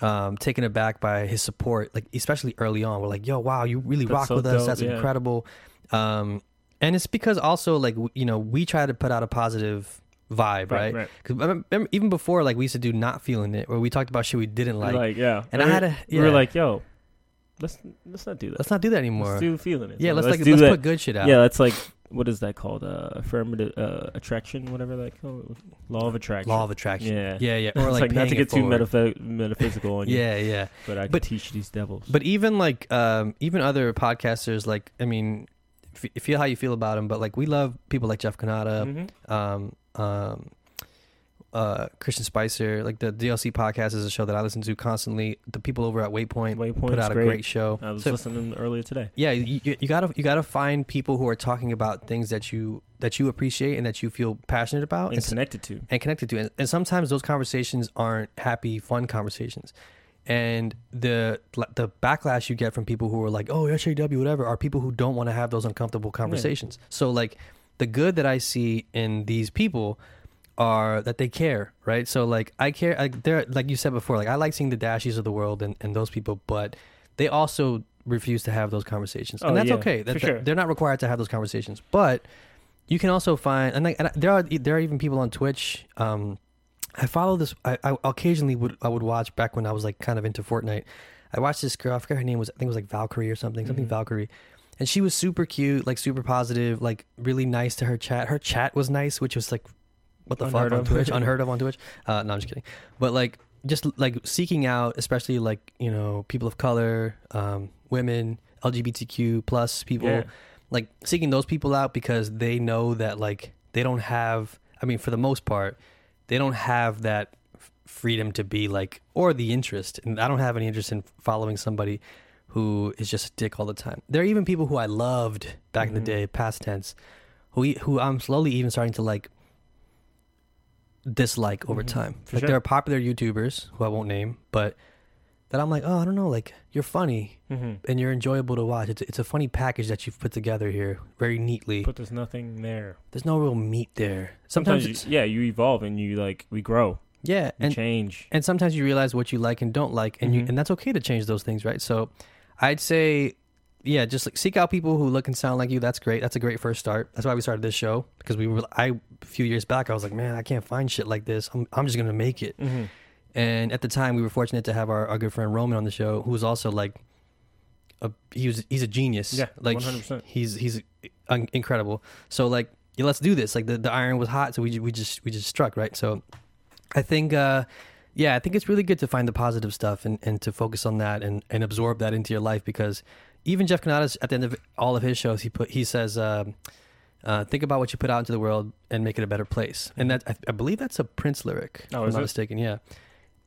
um taken aback by his support. Like especially early on, we're like, "Yo, wow, you really That's rock so with us. dope, That's yeah. incredible." Um, and it's because also like w- you know we try to put out a positive vibe, right? right. Because even before, like we used to do not feeling it, where we talked about shit we didn't like, Like, yeah, and I had a We were like, yo, let's let's not do that. let's not do that anymore. Let's do feeling it. yeah, So let's, like do let's that. put good shit out. Yeah, that's like what is that called? Uh, affirmative uh, attraction, whatever that called. Law of attraction. law of attraction. Yeah. yeah, yeah. *laughs* Or It's like, like, not to get too metaph- metaphysical on *laughs* you. Yeah, yeah. but I But- teach these devils. But even like um even other podcasters, like I mean, f- feel how you feel about them, but like we love people like Jeff Cannata, Mhm. um um uh, Christian Spicer, like the DLC podcast is a show that I listen to constantly. The people over at Waypoint, Waypoint's put out a great. great show. I was So- listening earlier today. yeah, you, you, gotta you gotta find people who are talking about things that you that you appreciate and that you feel passionate about, And and, connected to. and connected to. And, and sometimes those conversations aren't happy, fun conversations. And the the backlash you get from people who are like, "Oh, SJW, whatever," are people who don't want to have those uncomfortable conversations. So, like, the good that I see in these people are that they care, right? So, like, I care. Like, they're like you said before, like I like seeing the dashies of the world and, and those people, but they also refuse to have those conversations, Oh, and that's yeah, okay. That, sure. They're not required to have those conversations, but you can also find and, like, and there are there are even people on Twitch. Um, I follow this. I, I occasionally would I would watch back when I was like kind of into Fortnite. I watched this girl. I forget her name was. I think it was like Valkyrie or something. Something Mhm. Valkyrie, and she was super cute, like super positive, like really nice to her chat. Her chat was nice, which was like, what the Unheard fuck on of. Twitch? Unheard of on *laughs* Twitch. Uh, no, I'm just kidding. But like, just like seeking out, especially like you know people of color, um, women, LGBTQ plus people Yeah. like seeking those people out because they know that like they don't have i mean for the most part they don't have that freedom to be like or the interest and i don't have any interest in following somebody who is just a dick all the time there are even people who i loved back in Mhm. the day past tense who who i'm slowly even starting to like dislike over Mhm. time For like sure. there are popular youtubers who i won't name but that i'm like oh i don't know like you're funny Mm-hmm. and you're enjoyable to watch. It's it's a funny package that you've put together here very neatly. But there's nothing there. There's no real meat there. Sometimes, Sometimes, you, yeah, you evolve and you like we grow, yeah, you and change. and sometimes you realize what you like and don't like, and you Mhm. and that's okay to change those things, right? So, I'd say, yeah, just like seek out people who look and sound like you. That's great. That's a great first start. That's why we started this show because we were. I a few years back, I was like, man, I can't find shit like this. I'm I'm just gonna make it. Mm-hmm. And at the time, we were fortunate to have our, our good friend Roman on the show, who was also like, a, he was he's a genius. Yeah, like 100%. he's he's un- incredible. So like, yeah, let's do this. Like the, the iron was hot, so we we just we just struck right. So I think, uh, yeah, I think it's really good to find the positive stuff and, and to focus on that and, and absorb that into your life because even Jeff Cannata's at the end of all of his shows, he put he says. Um, uh, think about what you put out into the world and make it a better place, and that I, I believe that's a Prince lyric. Oh, if I'm not it? mistaken. Yeah,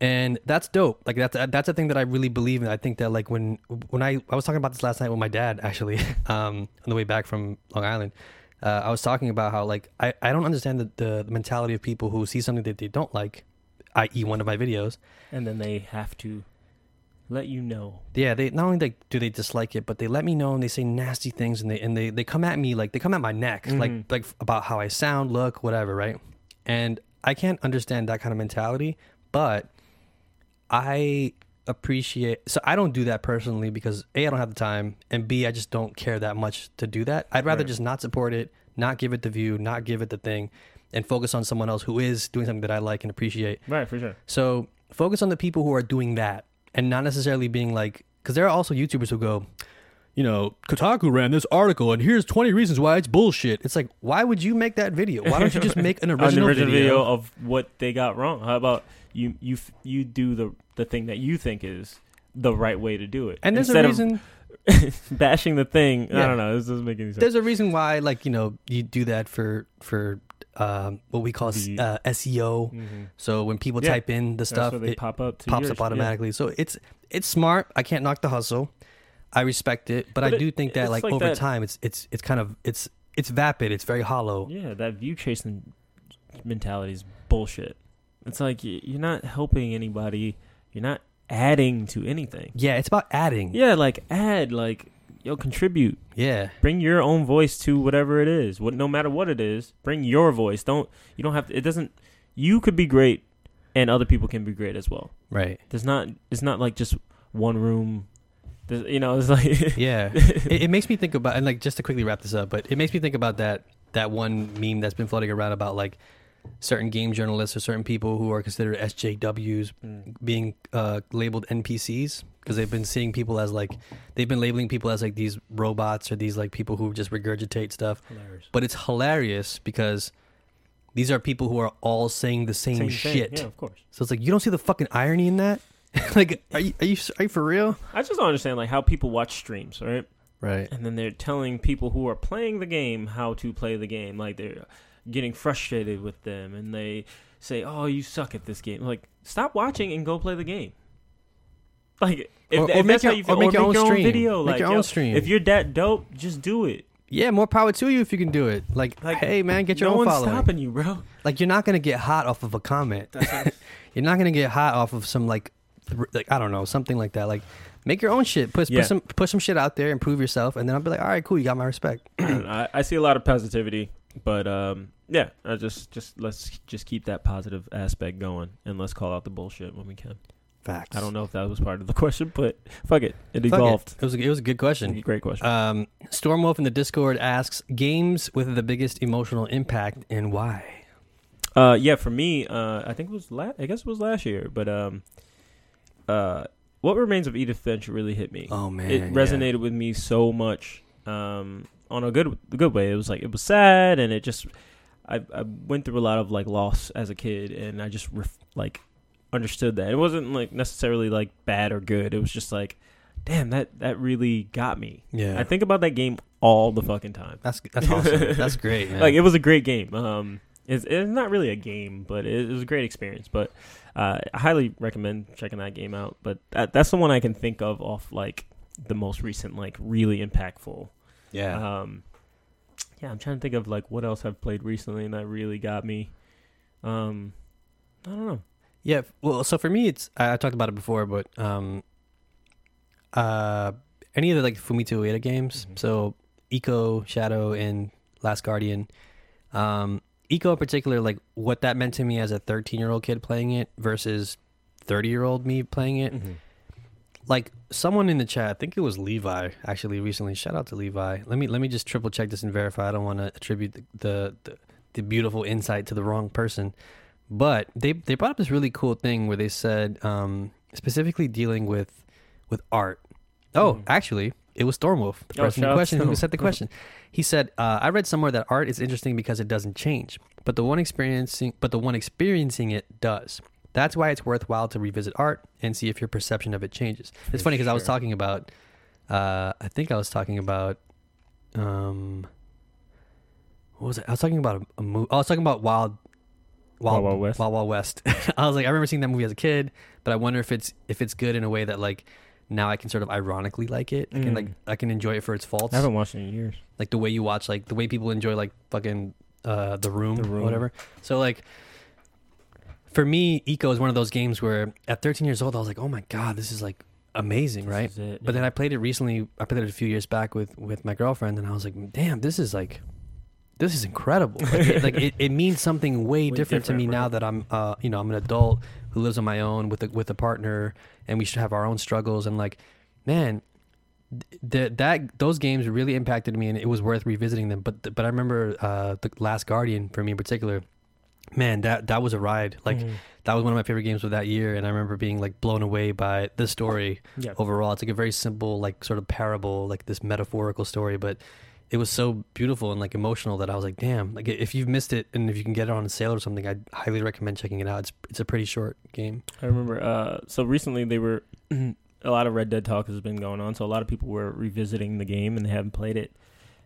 and that's dope. Like that's that's a thing that I really believe in. I think that like when when I I was talking about this last night with my dad actually *laughs* um, on the way back from Long Island. Uh, I was talking about how like I, I don't understand the, the, the mentality of people who see something that they don't like, i.e. one of my videos. And then they have to let you know. Yeah, they not only like do they dislike it, but they let me know and they say nasty things and they and they, they come at me like they come at my neck like Mhm. like about how I sound, look, whatever, right? And I can't understand that kind of mentality, but I appreciate so I don't do that personally because A I don't have the time and B I just don't care that much to do that. I'd rather Right. just not support it, not give it the view, not give it the thing and focus on someone else who is doing something that I like and appreciate. Right, for sure. So focus on the people who are doing that and not necessarily being like, because there are also YouTubers who go, you know, Kotaku ran this article and here's 20 reasons why it's bullshit. It's like, why would you make that video? Why don't you just make an *laughs* original, An original video? video of what they got wrong. How about you you you do the the thing that you think is the right way to do it. And there's Instead a reason. *laughs* bashing the thing. I don't know. This doesn't make any sense. There's a reason why, like you know, you do that for for um, what we call The- uh, SEO. Mhm. So when people Yeah. type in the stuff, they it pop up. To pops yours. up Yeah. automatically. So it's it's smart. I can't knock the hustle. I respect it, but, But I it- do think that like, like over that- time, it's it's it's kind of it's it's vapid. It's very hollow. Yeah, that view chasing mentality is bullshit. It's like you're not helping anybody. You're not adding to anything. Yeah, it's about adding. Yeah, like add, like yo, contribute. Yeah. Bring your own voice to whatever it is. What, no matter what it is, bring your voice. Don't you don't have to. It doesn't. You could be great, and other people can be great as well. Right. There's not. It's not like just one room. There's, you know, it's like *laughs* Yeah. it, it makes me think about and like just to quickly wrap this up, but it makes me think about that that one meme that's been floating around about like certain game journalists or certain people who are considered SJWs Mm. being uh, labeled NPCs because they've been seeing people as like they've been labeling people as like these robots or these like people who just regurgitate stuff. hilarious. But it's hilarious because these are people who are all saying the same, Same shit. Yeah, of course. So it's like you don't see the fucking irony in that. *laughs* like, are you are you are you for real? I just don't understand like how people watch streams, right? Right. And then they're telling people who are playing the game how to play the game. Like they're getting frustrated with them, and they say, "Oh, you suck at this game." Like, stop watching and go play the game. Like, if, Or- or if make that's how your- you or feel, make your own stream. video. Make like, your own yo, stream. If you're that dope, just do it. Yeah, more power to you if you can do it. Like, Like, hey man, get your no own one's following. stopping you, bro. Like, you're not gonna get hot off of a comment. *laughs* you're not gonna get hot off of some like, th- like I don't know, something like that. Like, make your own shit. Put, Yeah. put some put some shit out there, improve yourself, and then I'll be like, all right, cool, you got my respect. *clears throat* I, I see a lot of positivity, but um, yeah, I just just let's just keep that positive aspect going, and let's call out the bullshit when we can. Facts. I don't know if that was part of the *laughs* question, but fuck it, it Fuck evolved. It. was a, it was a good question. Great question. Um, Stormwolf in the Discord asks games with the biggest emotional impact and why. Uh, yeah, for me, uh, I think it was la- I guess it was last year, but um, uh, what remains of Edith Finch really hit me. Oh man, it yeah. resonated with me so much, um, on a good good way. It was like it was sad, and it just I I went through a lot of like loss as a kid, and I just ref- like understood that it wasn't like necessarily like bad or good. It was just like, damn, that that really got me. Yeah, I think about that game all the fucking time. that's that's awesome. *laughs* that's great, man. Like it was a great game. Um, it's, it's not really a game, but it, it was a great experience. But uh, I highly recommend checking that game out. But that, that's the one I can think of off like the most recent, like really impactful. yeah, Um, yeah, I'm trying to think of like what else I've played recently and that really got me. Um, I don't know. Yeah. Well, so for me, it's I, I talked about it before, but um, uh, any of the like Fumito Ueda games. Mhm. So Ico, Shadow, and Last Guardian. Um, Ico in particular, like what that meant to me as a 13 year old kid playing it versus 30 year old me playing it. like someone in the chat, I think it was Levi actually recently. Shout out to Levi. Let me let me just triple check this and verify. I don't want to attribute the, the the the beautiful insight to the wrong person. But they they brought up this really cool thing where they said um, specifically dealing with with art. Oh, Mm. actually, it was Stormwolf, the Oh, person in question who said the question. he said, uh, "I read somewhere that art is interesting because it doesn't change, but the one experiencing but the one experiencing it does." That's why it's worthwhile to revisit art and see if your perception of it changes. It's funny because I was talking about, uh, I think I was talking about, um, what was it? I was talking about a, a movie. I was talking about Wild, Wild Wild West? Wild Wild West. *laughs* I was like, I remember seeing that movie as a kid, but I wonder if it's if it's good in a way that like now I can sort of ironically like it. I can like Mm. I can enjoy it for its faults, I haven't watched it in years. like the way you watch like the way people enjoy like fucking uh the room, The or Room. whatever. So like for me, Ico is one of those games where at 13 years old I was like, oh my god, this is like amazing, right? Is it, But then. I played it recently. I played it a few years back with with my girlfriend, and I was like, "Damn, this is like, this is incredible. Like, it, like it, it means something way, Way different, to me different, now that I'm, uh, you know, I'm an adult who lives on my own with a with a partner, and we should have our own struggles. And like, man, th- that those games really impacted me, and it was worth revisiting them. But but I remember uh, the Last Guardian for me in particular. Man, that that was a ride. Like Mhm. that was one of my favorite games of that year, and I remember being like blown away by the story yeah. overall. It's like a very simple, like sort of parable, like this metaphorical story, but it was so beautiful and like emotional that I was like, damn. Like if you've missed it and if you can get it on a sale or something, I'd highly recommend checking it out. It's it's a pretty short game. I remember. Uh, so recently they were *clears throat* a lot of Red Dead talk has been going on. So a lot of people were revisiting the game and they haven't played it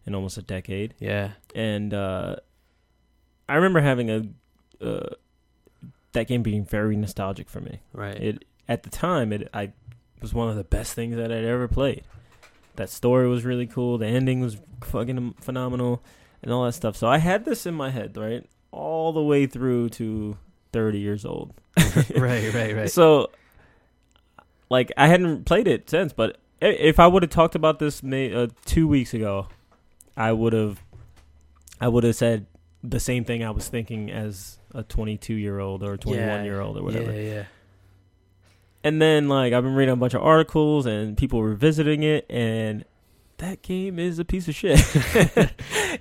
in almost a decade. Yeah, And uh, I remember having a uh, that game being very nostalgic for me. right. It at the time it I was one of the best things that I'd ever played. That story was really cool. The ending was fucking phenomenal, and all that stuff. So I had this in my head, right, all the way through to thirty years old. *laughs* right, right, right. So, like, I hadn't played it since, but if I would have talked about this may, uh, two weeks ago, I would have, I would have said the same thing I was thinking as a 22 year old or 21 year old or whatever. Yeah, yeah. And then, like, I've been reading a bunch of articles and people were visiting it, and that game is a piece of shit. *laughs*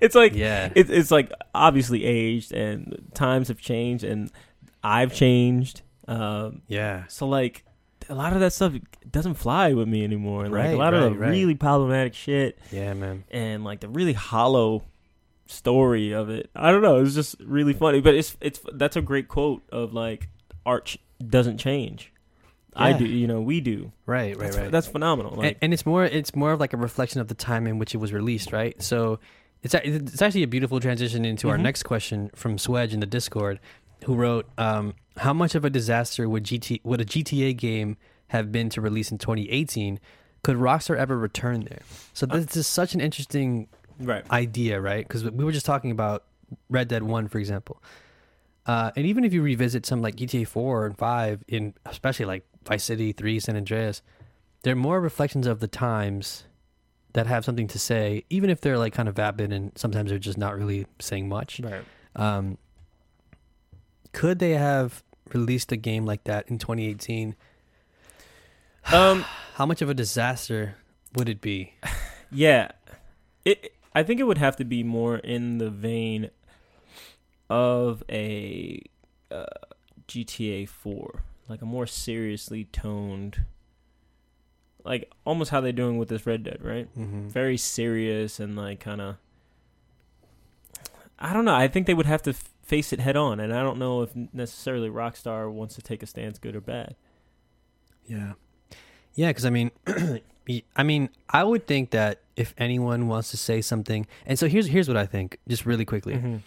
it's like, yeah. it, it's like obviously aged, and times have changed, and I've changed. Um, yeah. so like a lot of that stuff doesn't fly with me anymore. Like Right, a lot of the right, right. really problematic shit Yeah, man. and like the really hollow story of it. I don't know. It's just really funny. But it's it's that's a great quote of like art ch- doesn't change. I do, you know, we do. Right, right, That's, right. that's phenomenal. and, Like and it's more it's more of like a reflection of the time in which it was released, right? So it's it's actually a beautiful transition into our Mhm. next question from Swedge in the Discord. who wrote, um, "How much of a disaster would GT would a GTA game have been to release in 2018? Could Rockstar ever return there?" So this is such an interesting Right. idea, right? Because we were just talking about Red Dead One, for example, uh, and even if you revisit some like GTA Four and Five, in especially like Vice City, Three, San Andreas, they're more reflections of the times that have something to say, even if they're like kind of vapid and sometimes they're just not really saying much. Right. Um, could they have released a game like that in 2018? Um. *sighs* How much of a disaster would it be? *sighs* Yeah. It. I think it would have to be more in the vein of a uh, GTA 4, like a more seriously toned, like almost how they're doing with this Red Dead, right? Mm-hmm. Very serious and like kind of. I don't know. I think they would have to f- face it head on, and I don't know if necessarily Rockstar wants to take a stance, good or bad. Yeah, yeah. Because I mean, *clears throat* I mean, I would think that if anyone wants to say something, and so here's here's what I think, just really quickly. Mhm.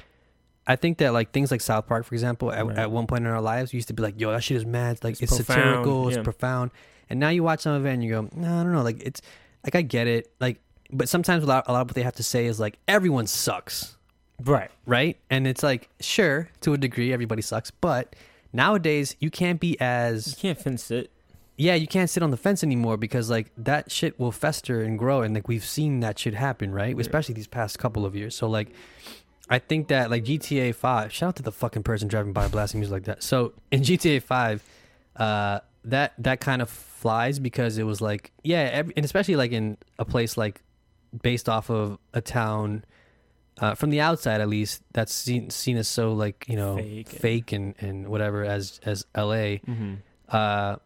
I think that like things like South Park, for example, at, Right. at one point in our lives, we used to be like, "Yo, that shit is mad. Like It's it's, profound, satirical, it's profound." And now you watch some of it and you go, "No, I don't know. Like it's like I get it. Like, but sometimes a lot, a lot of what they have to say is like everyone sucks, Right. right? And it's like, sure, to a degree, everybody sucks, but nowadays you can't be as You can't fence it. yeah, you can't sit on the fence anymore because like that shit will fester and grow, and like we've seen that shit happen, right? Yeah. Especially these past couple of years. So like, I think that like GTA Five. Shout out to the fucking person driving by blasting music like that. So in GTA Five, uh, that that kind of flies because it was like yeah, every, and especially like in a place like based off of a town. Uh, from the outside, at least, that's seen, seen as so like you know Fake and- fake and, and whatever as as L.A Mm-hmm. uh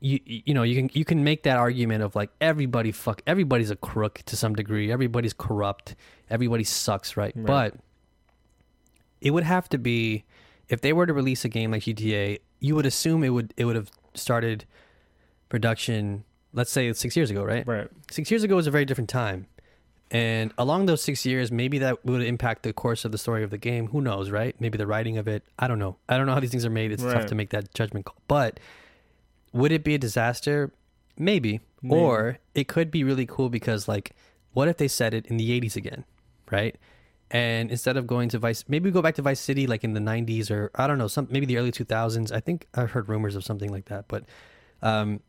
you you know you can you can make that argument of like everybody fuck everybody's a crook to some degree. Everybody's corrupt. Everybody sucks right, Right. but it would have to be if they were to release a game like GTA you would assume it would it would have started production let's say 6 years ago right? Right. 6 years ago was a very different time. And along those 6 years maybe that would impact the course of the story of the game. Who knows right? Maybe the writing of it. I don't know. I don't know how these things are made. It's tough to make that judgment call. But would it be a disaster? Maybe. Maybe. Or it could be really cool because, like, what if they said it in the 80s again, right? And instead of going to Vice, maybe we go back to Vice City like in the 90s or I don't know, some maybe the early 2000s. I think I've heard rumors of something like that, but um,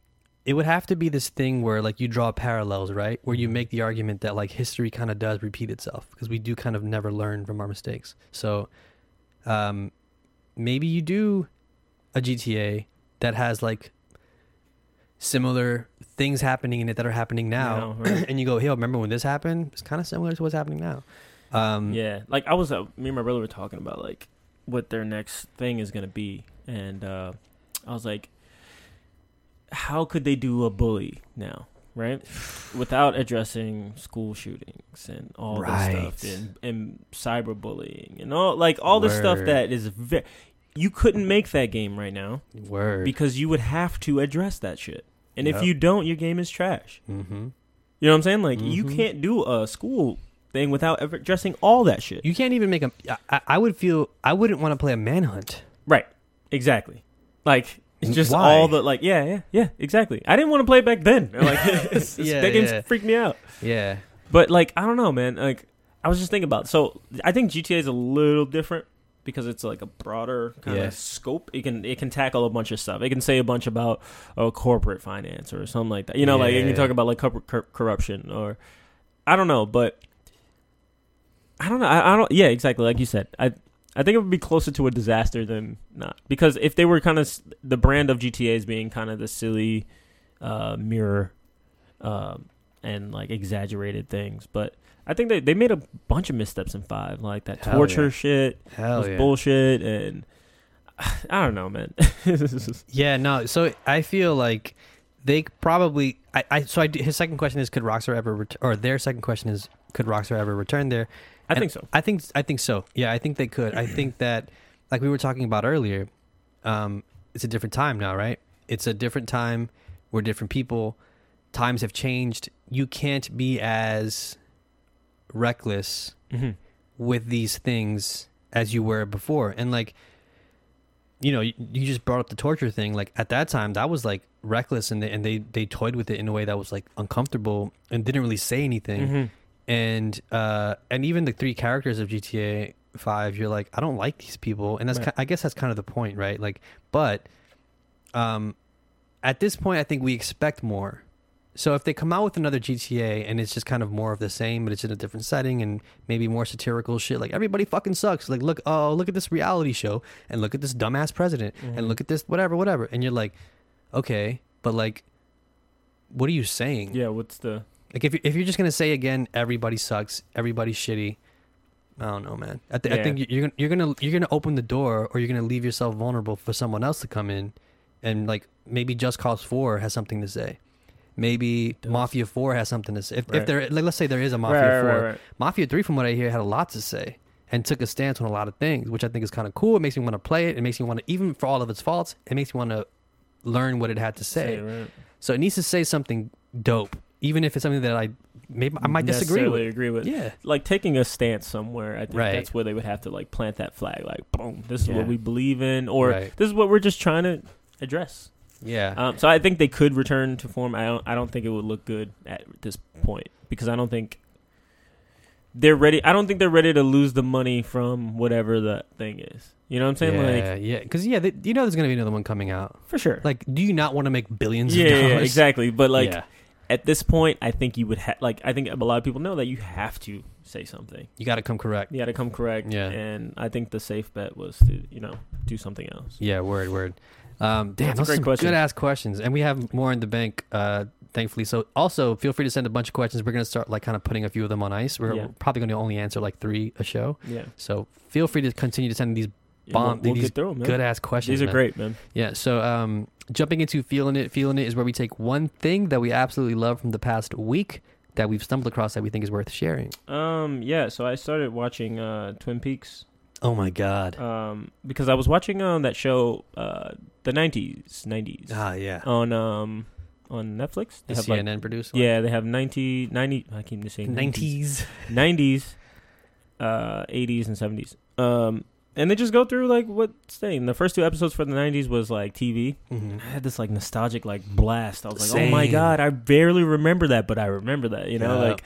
it would have to be this thing where like you draw parallels, right? Where you make the argument that like history kind of does repeat itself because we do kind of never learn from our mistakes. So um, maybe you do a GTA that has like similar things happening in it that are happening now, *clears throat* right. and you go, "Hey, remember when this happened? It's kind of similar to what's happening now." Um, Yeah, like I was, uh, me and my brother were talking about like what their next thing is gonna be, and uh, I was like, how could they do a bully now, right? Without addressing school shootings and all Right. this stuff and, and cyberbullying and all like all the stuff that is very. You couldn't make that game right now Word. because you would have to address that shit, and if you don't, your game is trash. mm-hmm. You know what I'm saying? Like you Mhm. can't do a school thing without ever addressing all that shit. You can't even make a. I, I would feel. I wouldn't want to play a manhunt. Right. Exactly. Like it's just Why? all the like yeah yeah yeah exactly. I didn't want to play it back then. *laughs* Like *laughs* it's, it's- Yeah, that game yeah. freaked me out. Yeah. But like I don't know, man. Like I was just thinking about. So I think GTA is a little different because it's like a broader kind of scope. It can it can tackle a bunch of stuff. It can say a bunch about uh, corporate finance or something like that. You know, like it can talk about like corporate cor- corruption or I don't know, but I don't know. I, I don't. Yeah, exactly. Like you said, I I think it would be closer to a disaster than not because if they were kind of the brand of GTA as being kind of the silly uh, mirror um, and like exaggerated things, but I think they they made a bunch of missteps in five, like that Hell torture yeah. shit Hell was yeah. bullshit, and *sighs* I don't know, man. *laughs* Yeah. No. So I feel like they probably. I. I so I. His second question is, could Rockstar ever ret- or their second question is, could Rockstar ever return there? I And think so. I think I think so. Yeah, I think they could. I think *clears throat* that like we were talking about earlier, um, it's a different time now, right? It's a different time. We're different people. Times have changed. You can't be as reckless hmm with these things as you were before. And like you know, you, you just brought up the torture thing. Like at that time, that was like reckless, and they, and they they toyed with it in a way that was like uncomfortable and didn't really say anything. Mhm. And uh, and even the three characters of GTA Five, you're like, I don't like these people, and that's Right. ki- I guess that's kind of the point, right? Like, but um, at this point, I think we expect more. So if they come out with another GTA and it's just kind of more of the same, but it's in a different setting and maybe more satirical shit, like everybody fucking sucks. Like look, oh look at this reality show and look at this dumbass president Mhm. and look at this whatever, whatever, and you're like, okay, but like, what are you saying? Yeah, what's the Like if you- if you're just gonna say again, everybody sucks, everybody's shitty. I don't know, man. I, th- I think you're gonna you're gonna you're gonna open the door, or you're gonna leave yourself vulnerable for someone else to come in, and like maybe Just Cause Four has something to say. Maybe Does. Mafia Four has something to say. If, if there, like, let's say there is a Mafia Right, right, Four, right, right. Mafia Three, from what I hear, had a lot to say and took a stance on a lot of things, which I think is kind of cool. It makes me want to play it. It makes me want to, even for all of its faults, it makes me want to learn what it had to say. right. So it needs to say something dope, even if it's something that I maybe I might disagree with. agree with. Yeah, Like taking a stance somewhere, I think Right. that's where they would have to like plant that flag. Like, boom, this is Yeah. what we believe in, or Right. this is what we're just trying to address. Yeah, Um, so I think they could return to form. I don't. I don't think it would look good at this point because I don't think they're ready. I don't think they're ready to lose the money from whatever the thing is. You know what I'm saying? yeah, Like yeah. Because yeah, they, you know, there's gonna be another one coming out. for sure. Like, do you not want to make billions yeah, of yeah, dollars? yeah, exactly. But like Yeah. at this point, I think you would have. Like I think a lot of people know that you have to say something. you got to come correct. You got to come correct. Yeah. And I think the safe bet was to you know do something else. Yeah, word, word. Um, damn, That's those are some question. good ass questions, and we have more in the bank, uh, thankfully. So also feel free to send a bunch of questions. We're gonna start like kind of putting a few of them on ice. We're Yeah. probably gonna only answer like three a show. Yeah. So feel free to continue to send these Yeah, Bomb- We'll, we'll these 'em, good ass questions. These are man. great, man. Yeah. So um, jumping into feeling it, feeling it is where we take one thing that we absolutely love from the past week that we've stumbled across that we think is worth sharing. Um. Yeah. So I started watching uh, Twin Peaks. Oh my god. Um. Because I was watching um that show uh the nineties nineties ah yeah. on um on Netflix. The They have, like- CNN produced. one? yeah, they have 90, 90 I keep saying 90s. Nineties. 90s, uh, 80s, and 70s. Um, and they just go through like what's staying. The first two episodes for the 90s was like TV. Mhm. I had this like nostalgic like blast. I was like, oh my god, I barely remember that, but I remember that. You know, Yeah. like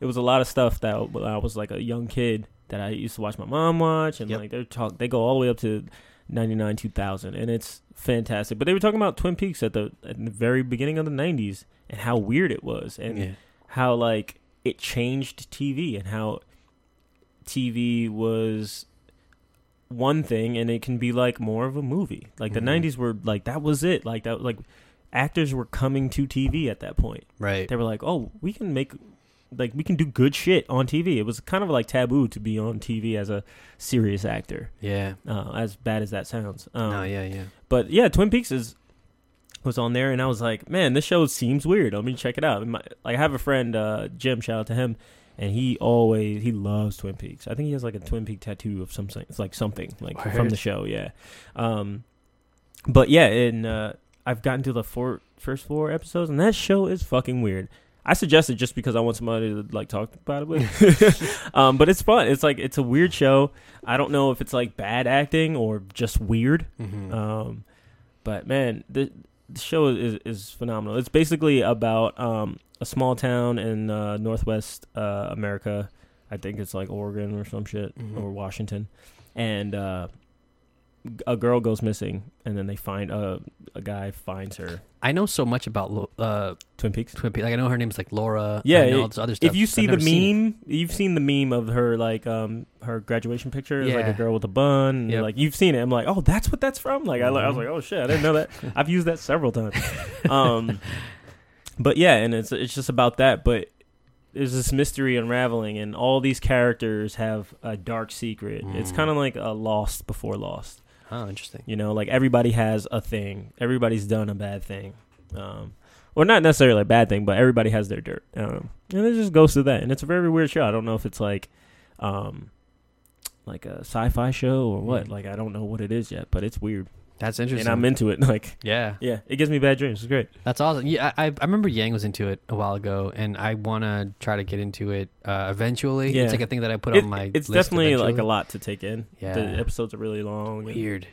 it was a lot of stuff that when I was like a young kid that I used to watch my mom watch, and Yep. like they're talk, they go all the way up to 99, 2000, and it's fantastic. But they were talking about Twin Peaks at the at the very beginning of the 90s and how weird it was, and yeah. how like it changed TV and how TV was one thing and it can be like more of a movie. Like the mm-hmm. 90s were like that was it. Like that like actors were coming to TV at that point. Right. They were like, "Oh, we can make like we can do good shit on TV." It was kind of like taboo to be on TV as a serious actor. Yeah. Uh, as bad as that sounds. Um, no. Yeah. Yeah. but yeah, Twin Peaks is was on there, and I was like, man, this show seems weird. Let me check it out. And my, like, I have a friend, uh, Jim. Shout out to him, and he always he loves Twin Peaks. I think he has like a Twin Peak tattoo of something. It's like something like from the show. Yeah. Um, but yeah, and uh, I've gotten to the four first four episodes, and that show is fucking weird. I suggest it just because I want somebody to like talk about it with. *laughs* *laughs* um, but it's fun. It's like it's a weird show. I don't know if it's like bad acting or just weird. Mhm. Um, but man, the, the show is is phenomenal. It's basically about um a small town in uh, Northwest uh, America. I think it's like Oregon or some shit Mhm. or Washington, and uh, a girl goes missing, and then they find uh, a guy finds her. I know so much about uh, Twin Peaks. Twin Peaks. Like I know her name's like Laura. Yeah, I know it- all this other stuff. If you see the never seen meme, you've seen the meme of her like um her graduation picture, It's like a girl with a bun. Yep. Like you've seen it. I'm like, oh, that's what that's from. Like I, I was Mhm. like, oh shit, I didn't know that. *laughs* I've used that several times. *laughs* Um, but yeah, and it's it's just about that. But there's this mystery unraveling, and all these characters have a dark secret. It's Mm. kind of like a Lost before Lost. Oh, interesting. You know, like everybody has a thing. Everybody's done a bad thing. Um, or not necessarily a bad thing, but everybody has their dirt. Um, and it just goes to that. And it's a very weird show. I don't know if it's like, um, like a sci-fi show or what. Mm. Like I don't know what it is yet, but it's weird. That's interesting. And I'm into it. *laughs* Like yeah, yeah, it gives me bad dreams. It's great. that's awesome. Yeah, I, I remember Yang was into it a while ago, and I want to try to get into it uh, eventually. Yeah. It's like a thing that I put It- on my. it's list definitely like a lot to take in. Yeah. The episodes are really long. and- weird.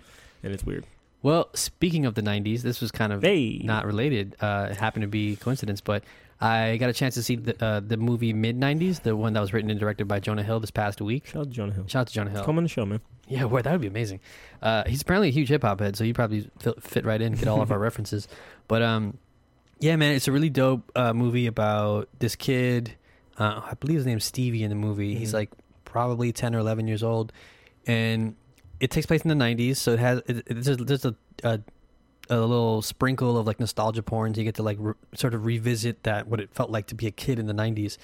and it's weird. Well, speaking of the '90s, this was kind of Hey, not related. Uh, it happened to be coincidence, but I got a chance to see the uh, the movie mid '90s, the one that was written and directed by Jonah Hill this past week. shout out to Jonah Hill. Shout out to Jonah Hill. Come on the show, man. Yeah, well, that would be amazing. Uh, he's apparently a huge hip hop head, so he probably fit, right in, get all of our *laughs* references. But um, yeah, man, it's a really dope uh, movie about this kid. Uh, I believe his name's Stevie in the movie. He's Mhm. like probably ten or eleven years old, and it takes place in the '90s. So it has it, there's, there's a, a a little sprinkle of like nostalgia porn. So you get to like re- sort of revisit that what it felt like to be a kid in the '90s.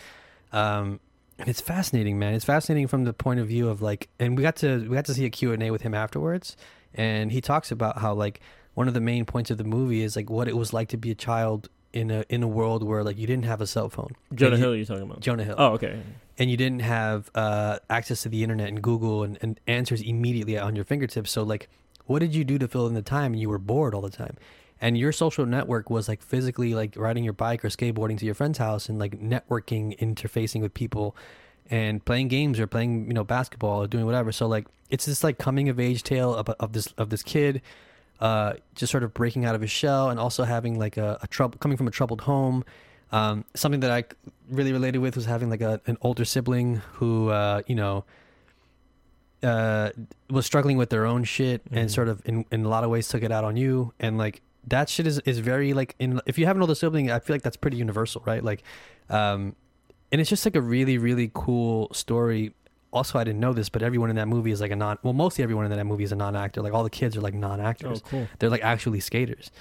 Um, and it's fascinating, man. It's fascinating from the point of view of like, and we got to we got to see a Q and A with him afterwards, and he talks about how like one of the main points of the movie is like what it was like to be a child in a in a world where like you didn't have a cell phone. Jonah And you- Hill, you're talking about? Jonah Hill. Oh, okay. and you didn't have uh, access to the internet and Google and, and answers immediately on your fingertips. So like, what did you do to fill in the time? And you were bored all the time, and your social network was like physically like riding your bike or skateboarding to your friend's house and like networking, interfacing with people, and playing games or playing you know basketball or doing whatever. So like, it's this like coming of age tale of, of this of this kid. Uh, just sort of breaking out of his shell and also having like a, a trouble coming from a troubled home, um, something that I really related with was having like a, an older sibling who, uh, you know, uh, was struggling with their own shit and Mhm. sort of in, in a lot of ways took it out on you. And like that shit is, is very like in, if you have an older sibling, I feel like that's pretty universal, right? Like, um, and it's just like a really, really cool story. Also, I didn't know this, but everyone in that movie is like a non, well, mostly everyone in that movie is a non-actor. Like all the kids are like non-actors Oh, cool. they're like actually skaters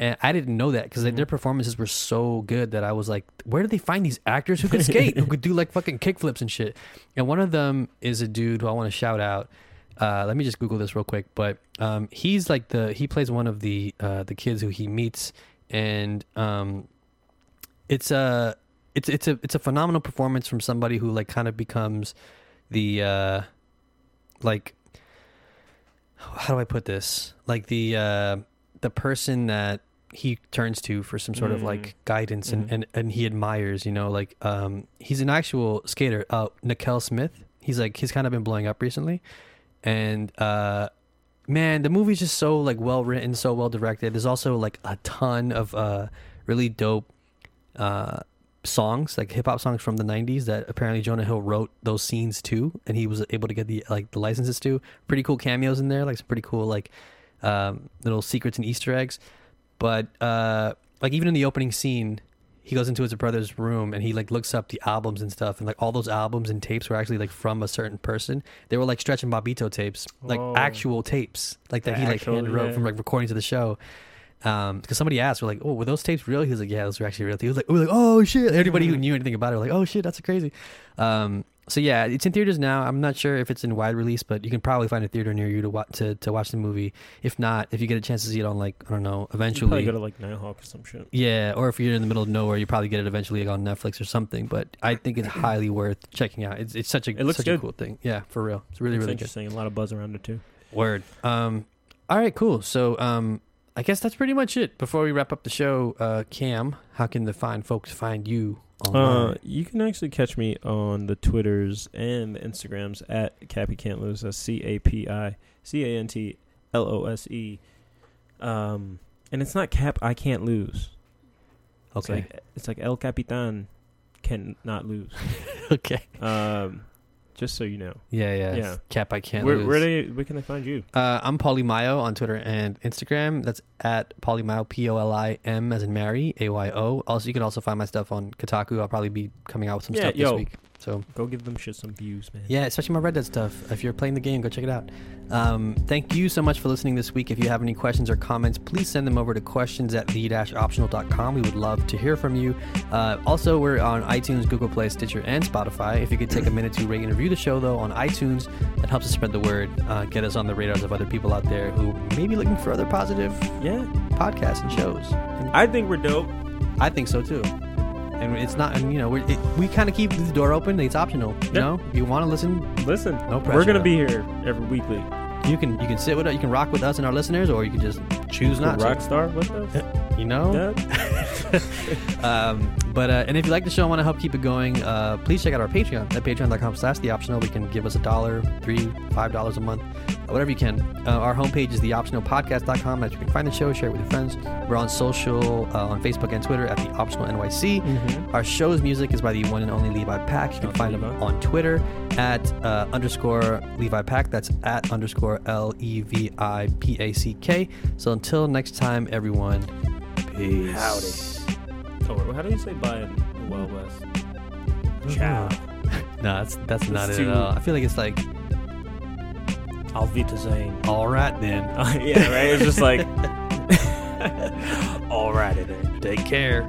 and i didn't know that because Mhm. their performances were so good that i was like where did they find these actors who could skate who could do like fucking kickflips and shit and one of them is a dude who i want to shout out uh, let me just google this real quick but um, he's like the he plays one of the uh, the kids who he meets and um, it's a it's it's a it's a phenomenal performance from somebody who like kind of becomes the uh like how do I put this? Like the uh the person that he turns to for some sort of Mm. like guidance and, Mhm. and and he admires, you know, like um he's an actual skater. Uh Na-kel Smith. He's like he's kind of been blowing up recently. And uh man, the movie's just so like well written, so well directed. There's also like a ton of uh really dope uh songs like hip hop songs from the 90s that apparently Jonah Hill wrote those scenes too and he was able to get the like the licenses to pretty cool cameos in there like some pretty cool like um little secrets and easter eggs but uh like even in the opening scene he goes into his brother's room and he like looks up the albums and stuff and like all those albums and tapes were actually like from a certain person. They were like stretch and Bobbito tapes like Whoa. actual tapes like that he like hand wrote yeah. from like recording to the show. Um because somebody asked we're like oh were those tapes real? He was like yeah those were actually real. He was like we like oh shit. Everybody who knew anything about it were like oh shit that's crazy. Um so yeah it's in theaters now i'm not sure if it's in wide release but you can probably find a theater near you to watch to, to watch the movie if not if you get a chance to see it on like i don't know You eventually probably go to like Nitehawk or some shit. yeah, or if you're in the middle of nowhere, you probably get it eventually like, on Netflix or something. But I think it's highly worth checking out. It's it's such a It looks such good. a cool thing. Yeah, for real. It's really It's really good. interesting. A lot of buzz around it too. Word. Um, all right, cool. So um, I guess that's pretty much it. Before we wrap up the show, uh, Cam, how can the fine folks find you online? Uh, you can actually catch me on the Twitters and the Instagrams at Cappy Can't Lose. That's C A P I C A N T L O S E. Um, and it's not Cap. I can't lose. It's okay. like it's like El Capitan cannot lose. *laughs* okay. Um, just so you know, Yeah, yeah. Yeah. Cap, I can't where lose. where they where can they find you? Uh, I'm Polimayo on Twitter and Instagram. That's at Polimayo, P O L I M as in Mary, A Y O. Also, you can also find my stuff on Kotaku. I'll probably be coming out with some Yeah, stuff yo. this week. So Go give them shit some views, man. yeah, especially my Red Dead stuff. If you're playing the game, go check it out. Um, thank you so much for listening this week. If you have any questions or comments, please send them over to questions at the-optional.com. We would love to hear from you. Uh, also, we're on iTunes, Google Play, Stitcher, and Spotify. If you could take a minute to rate and review the show, though, on iTunes, that helps us spread the word, uh, get us on the radars of other people out there who may be looking for other positive yeah. Podcasts and shows. And I think we're dope. I think so too. And it's not, and you know, we're, it, we kind of keep the door open. It's optional. You Yeah. know, if you want to listen, Listen, No pressure, we're gonna though. be here every weekly. you can you can sit with us, you can rock with us and our listeners, or you can just choose not Rock star with us. *laughs* You know, Yeah. *laughs* um, but uh, and if you like the show and want to help keep it going, uh, please check out our Patreon at patreon.com slash the optional. We can give us a dollar, three, five dollars a month, whatever you can. Uh, our homepage is theoptionalpodcast.com. Where you can find the show, share it with your friends. We're on social, uh, on Facebook and Twitter at the Optional NYC. Mm-hmm. Our show's music is by the one and only Levi Pack. You can to find him Levi. on Twitter at uh, underscore Levi Pack. That's at underscore L E V I P A C K. So until next time, everyone, peace. Howdy. Oh, how do you say bye in the Wild West? Ciao. *laughs* No, that's that's not it too- at all. I feel like it's like, Auf Wiedersehen. all right then, *laughs* yeah, right? It's just like, *laughs* alrighty then. take care.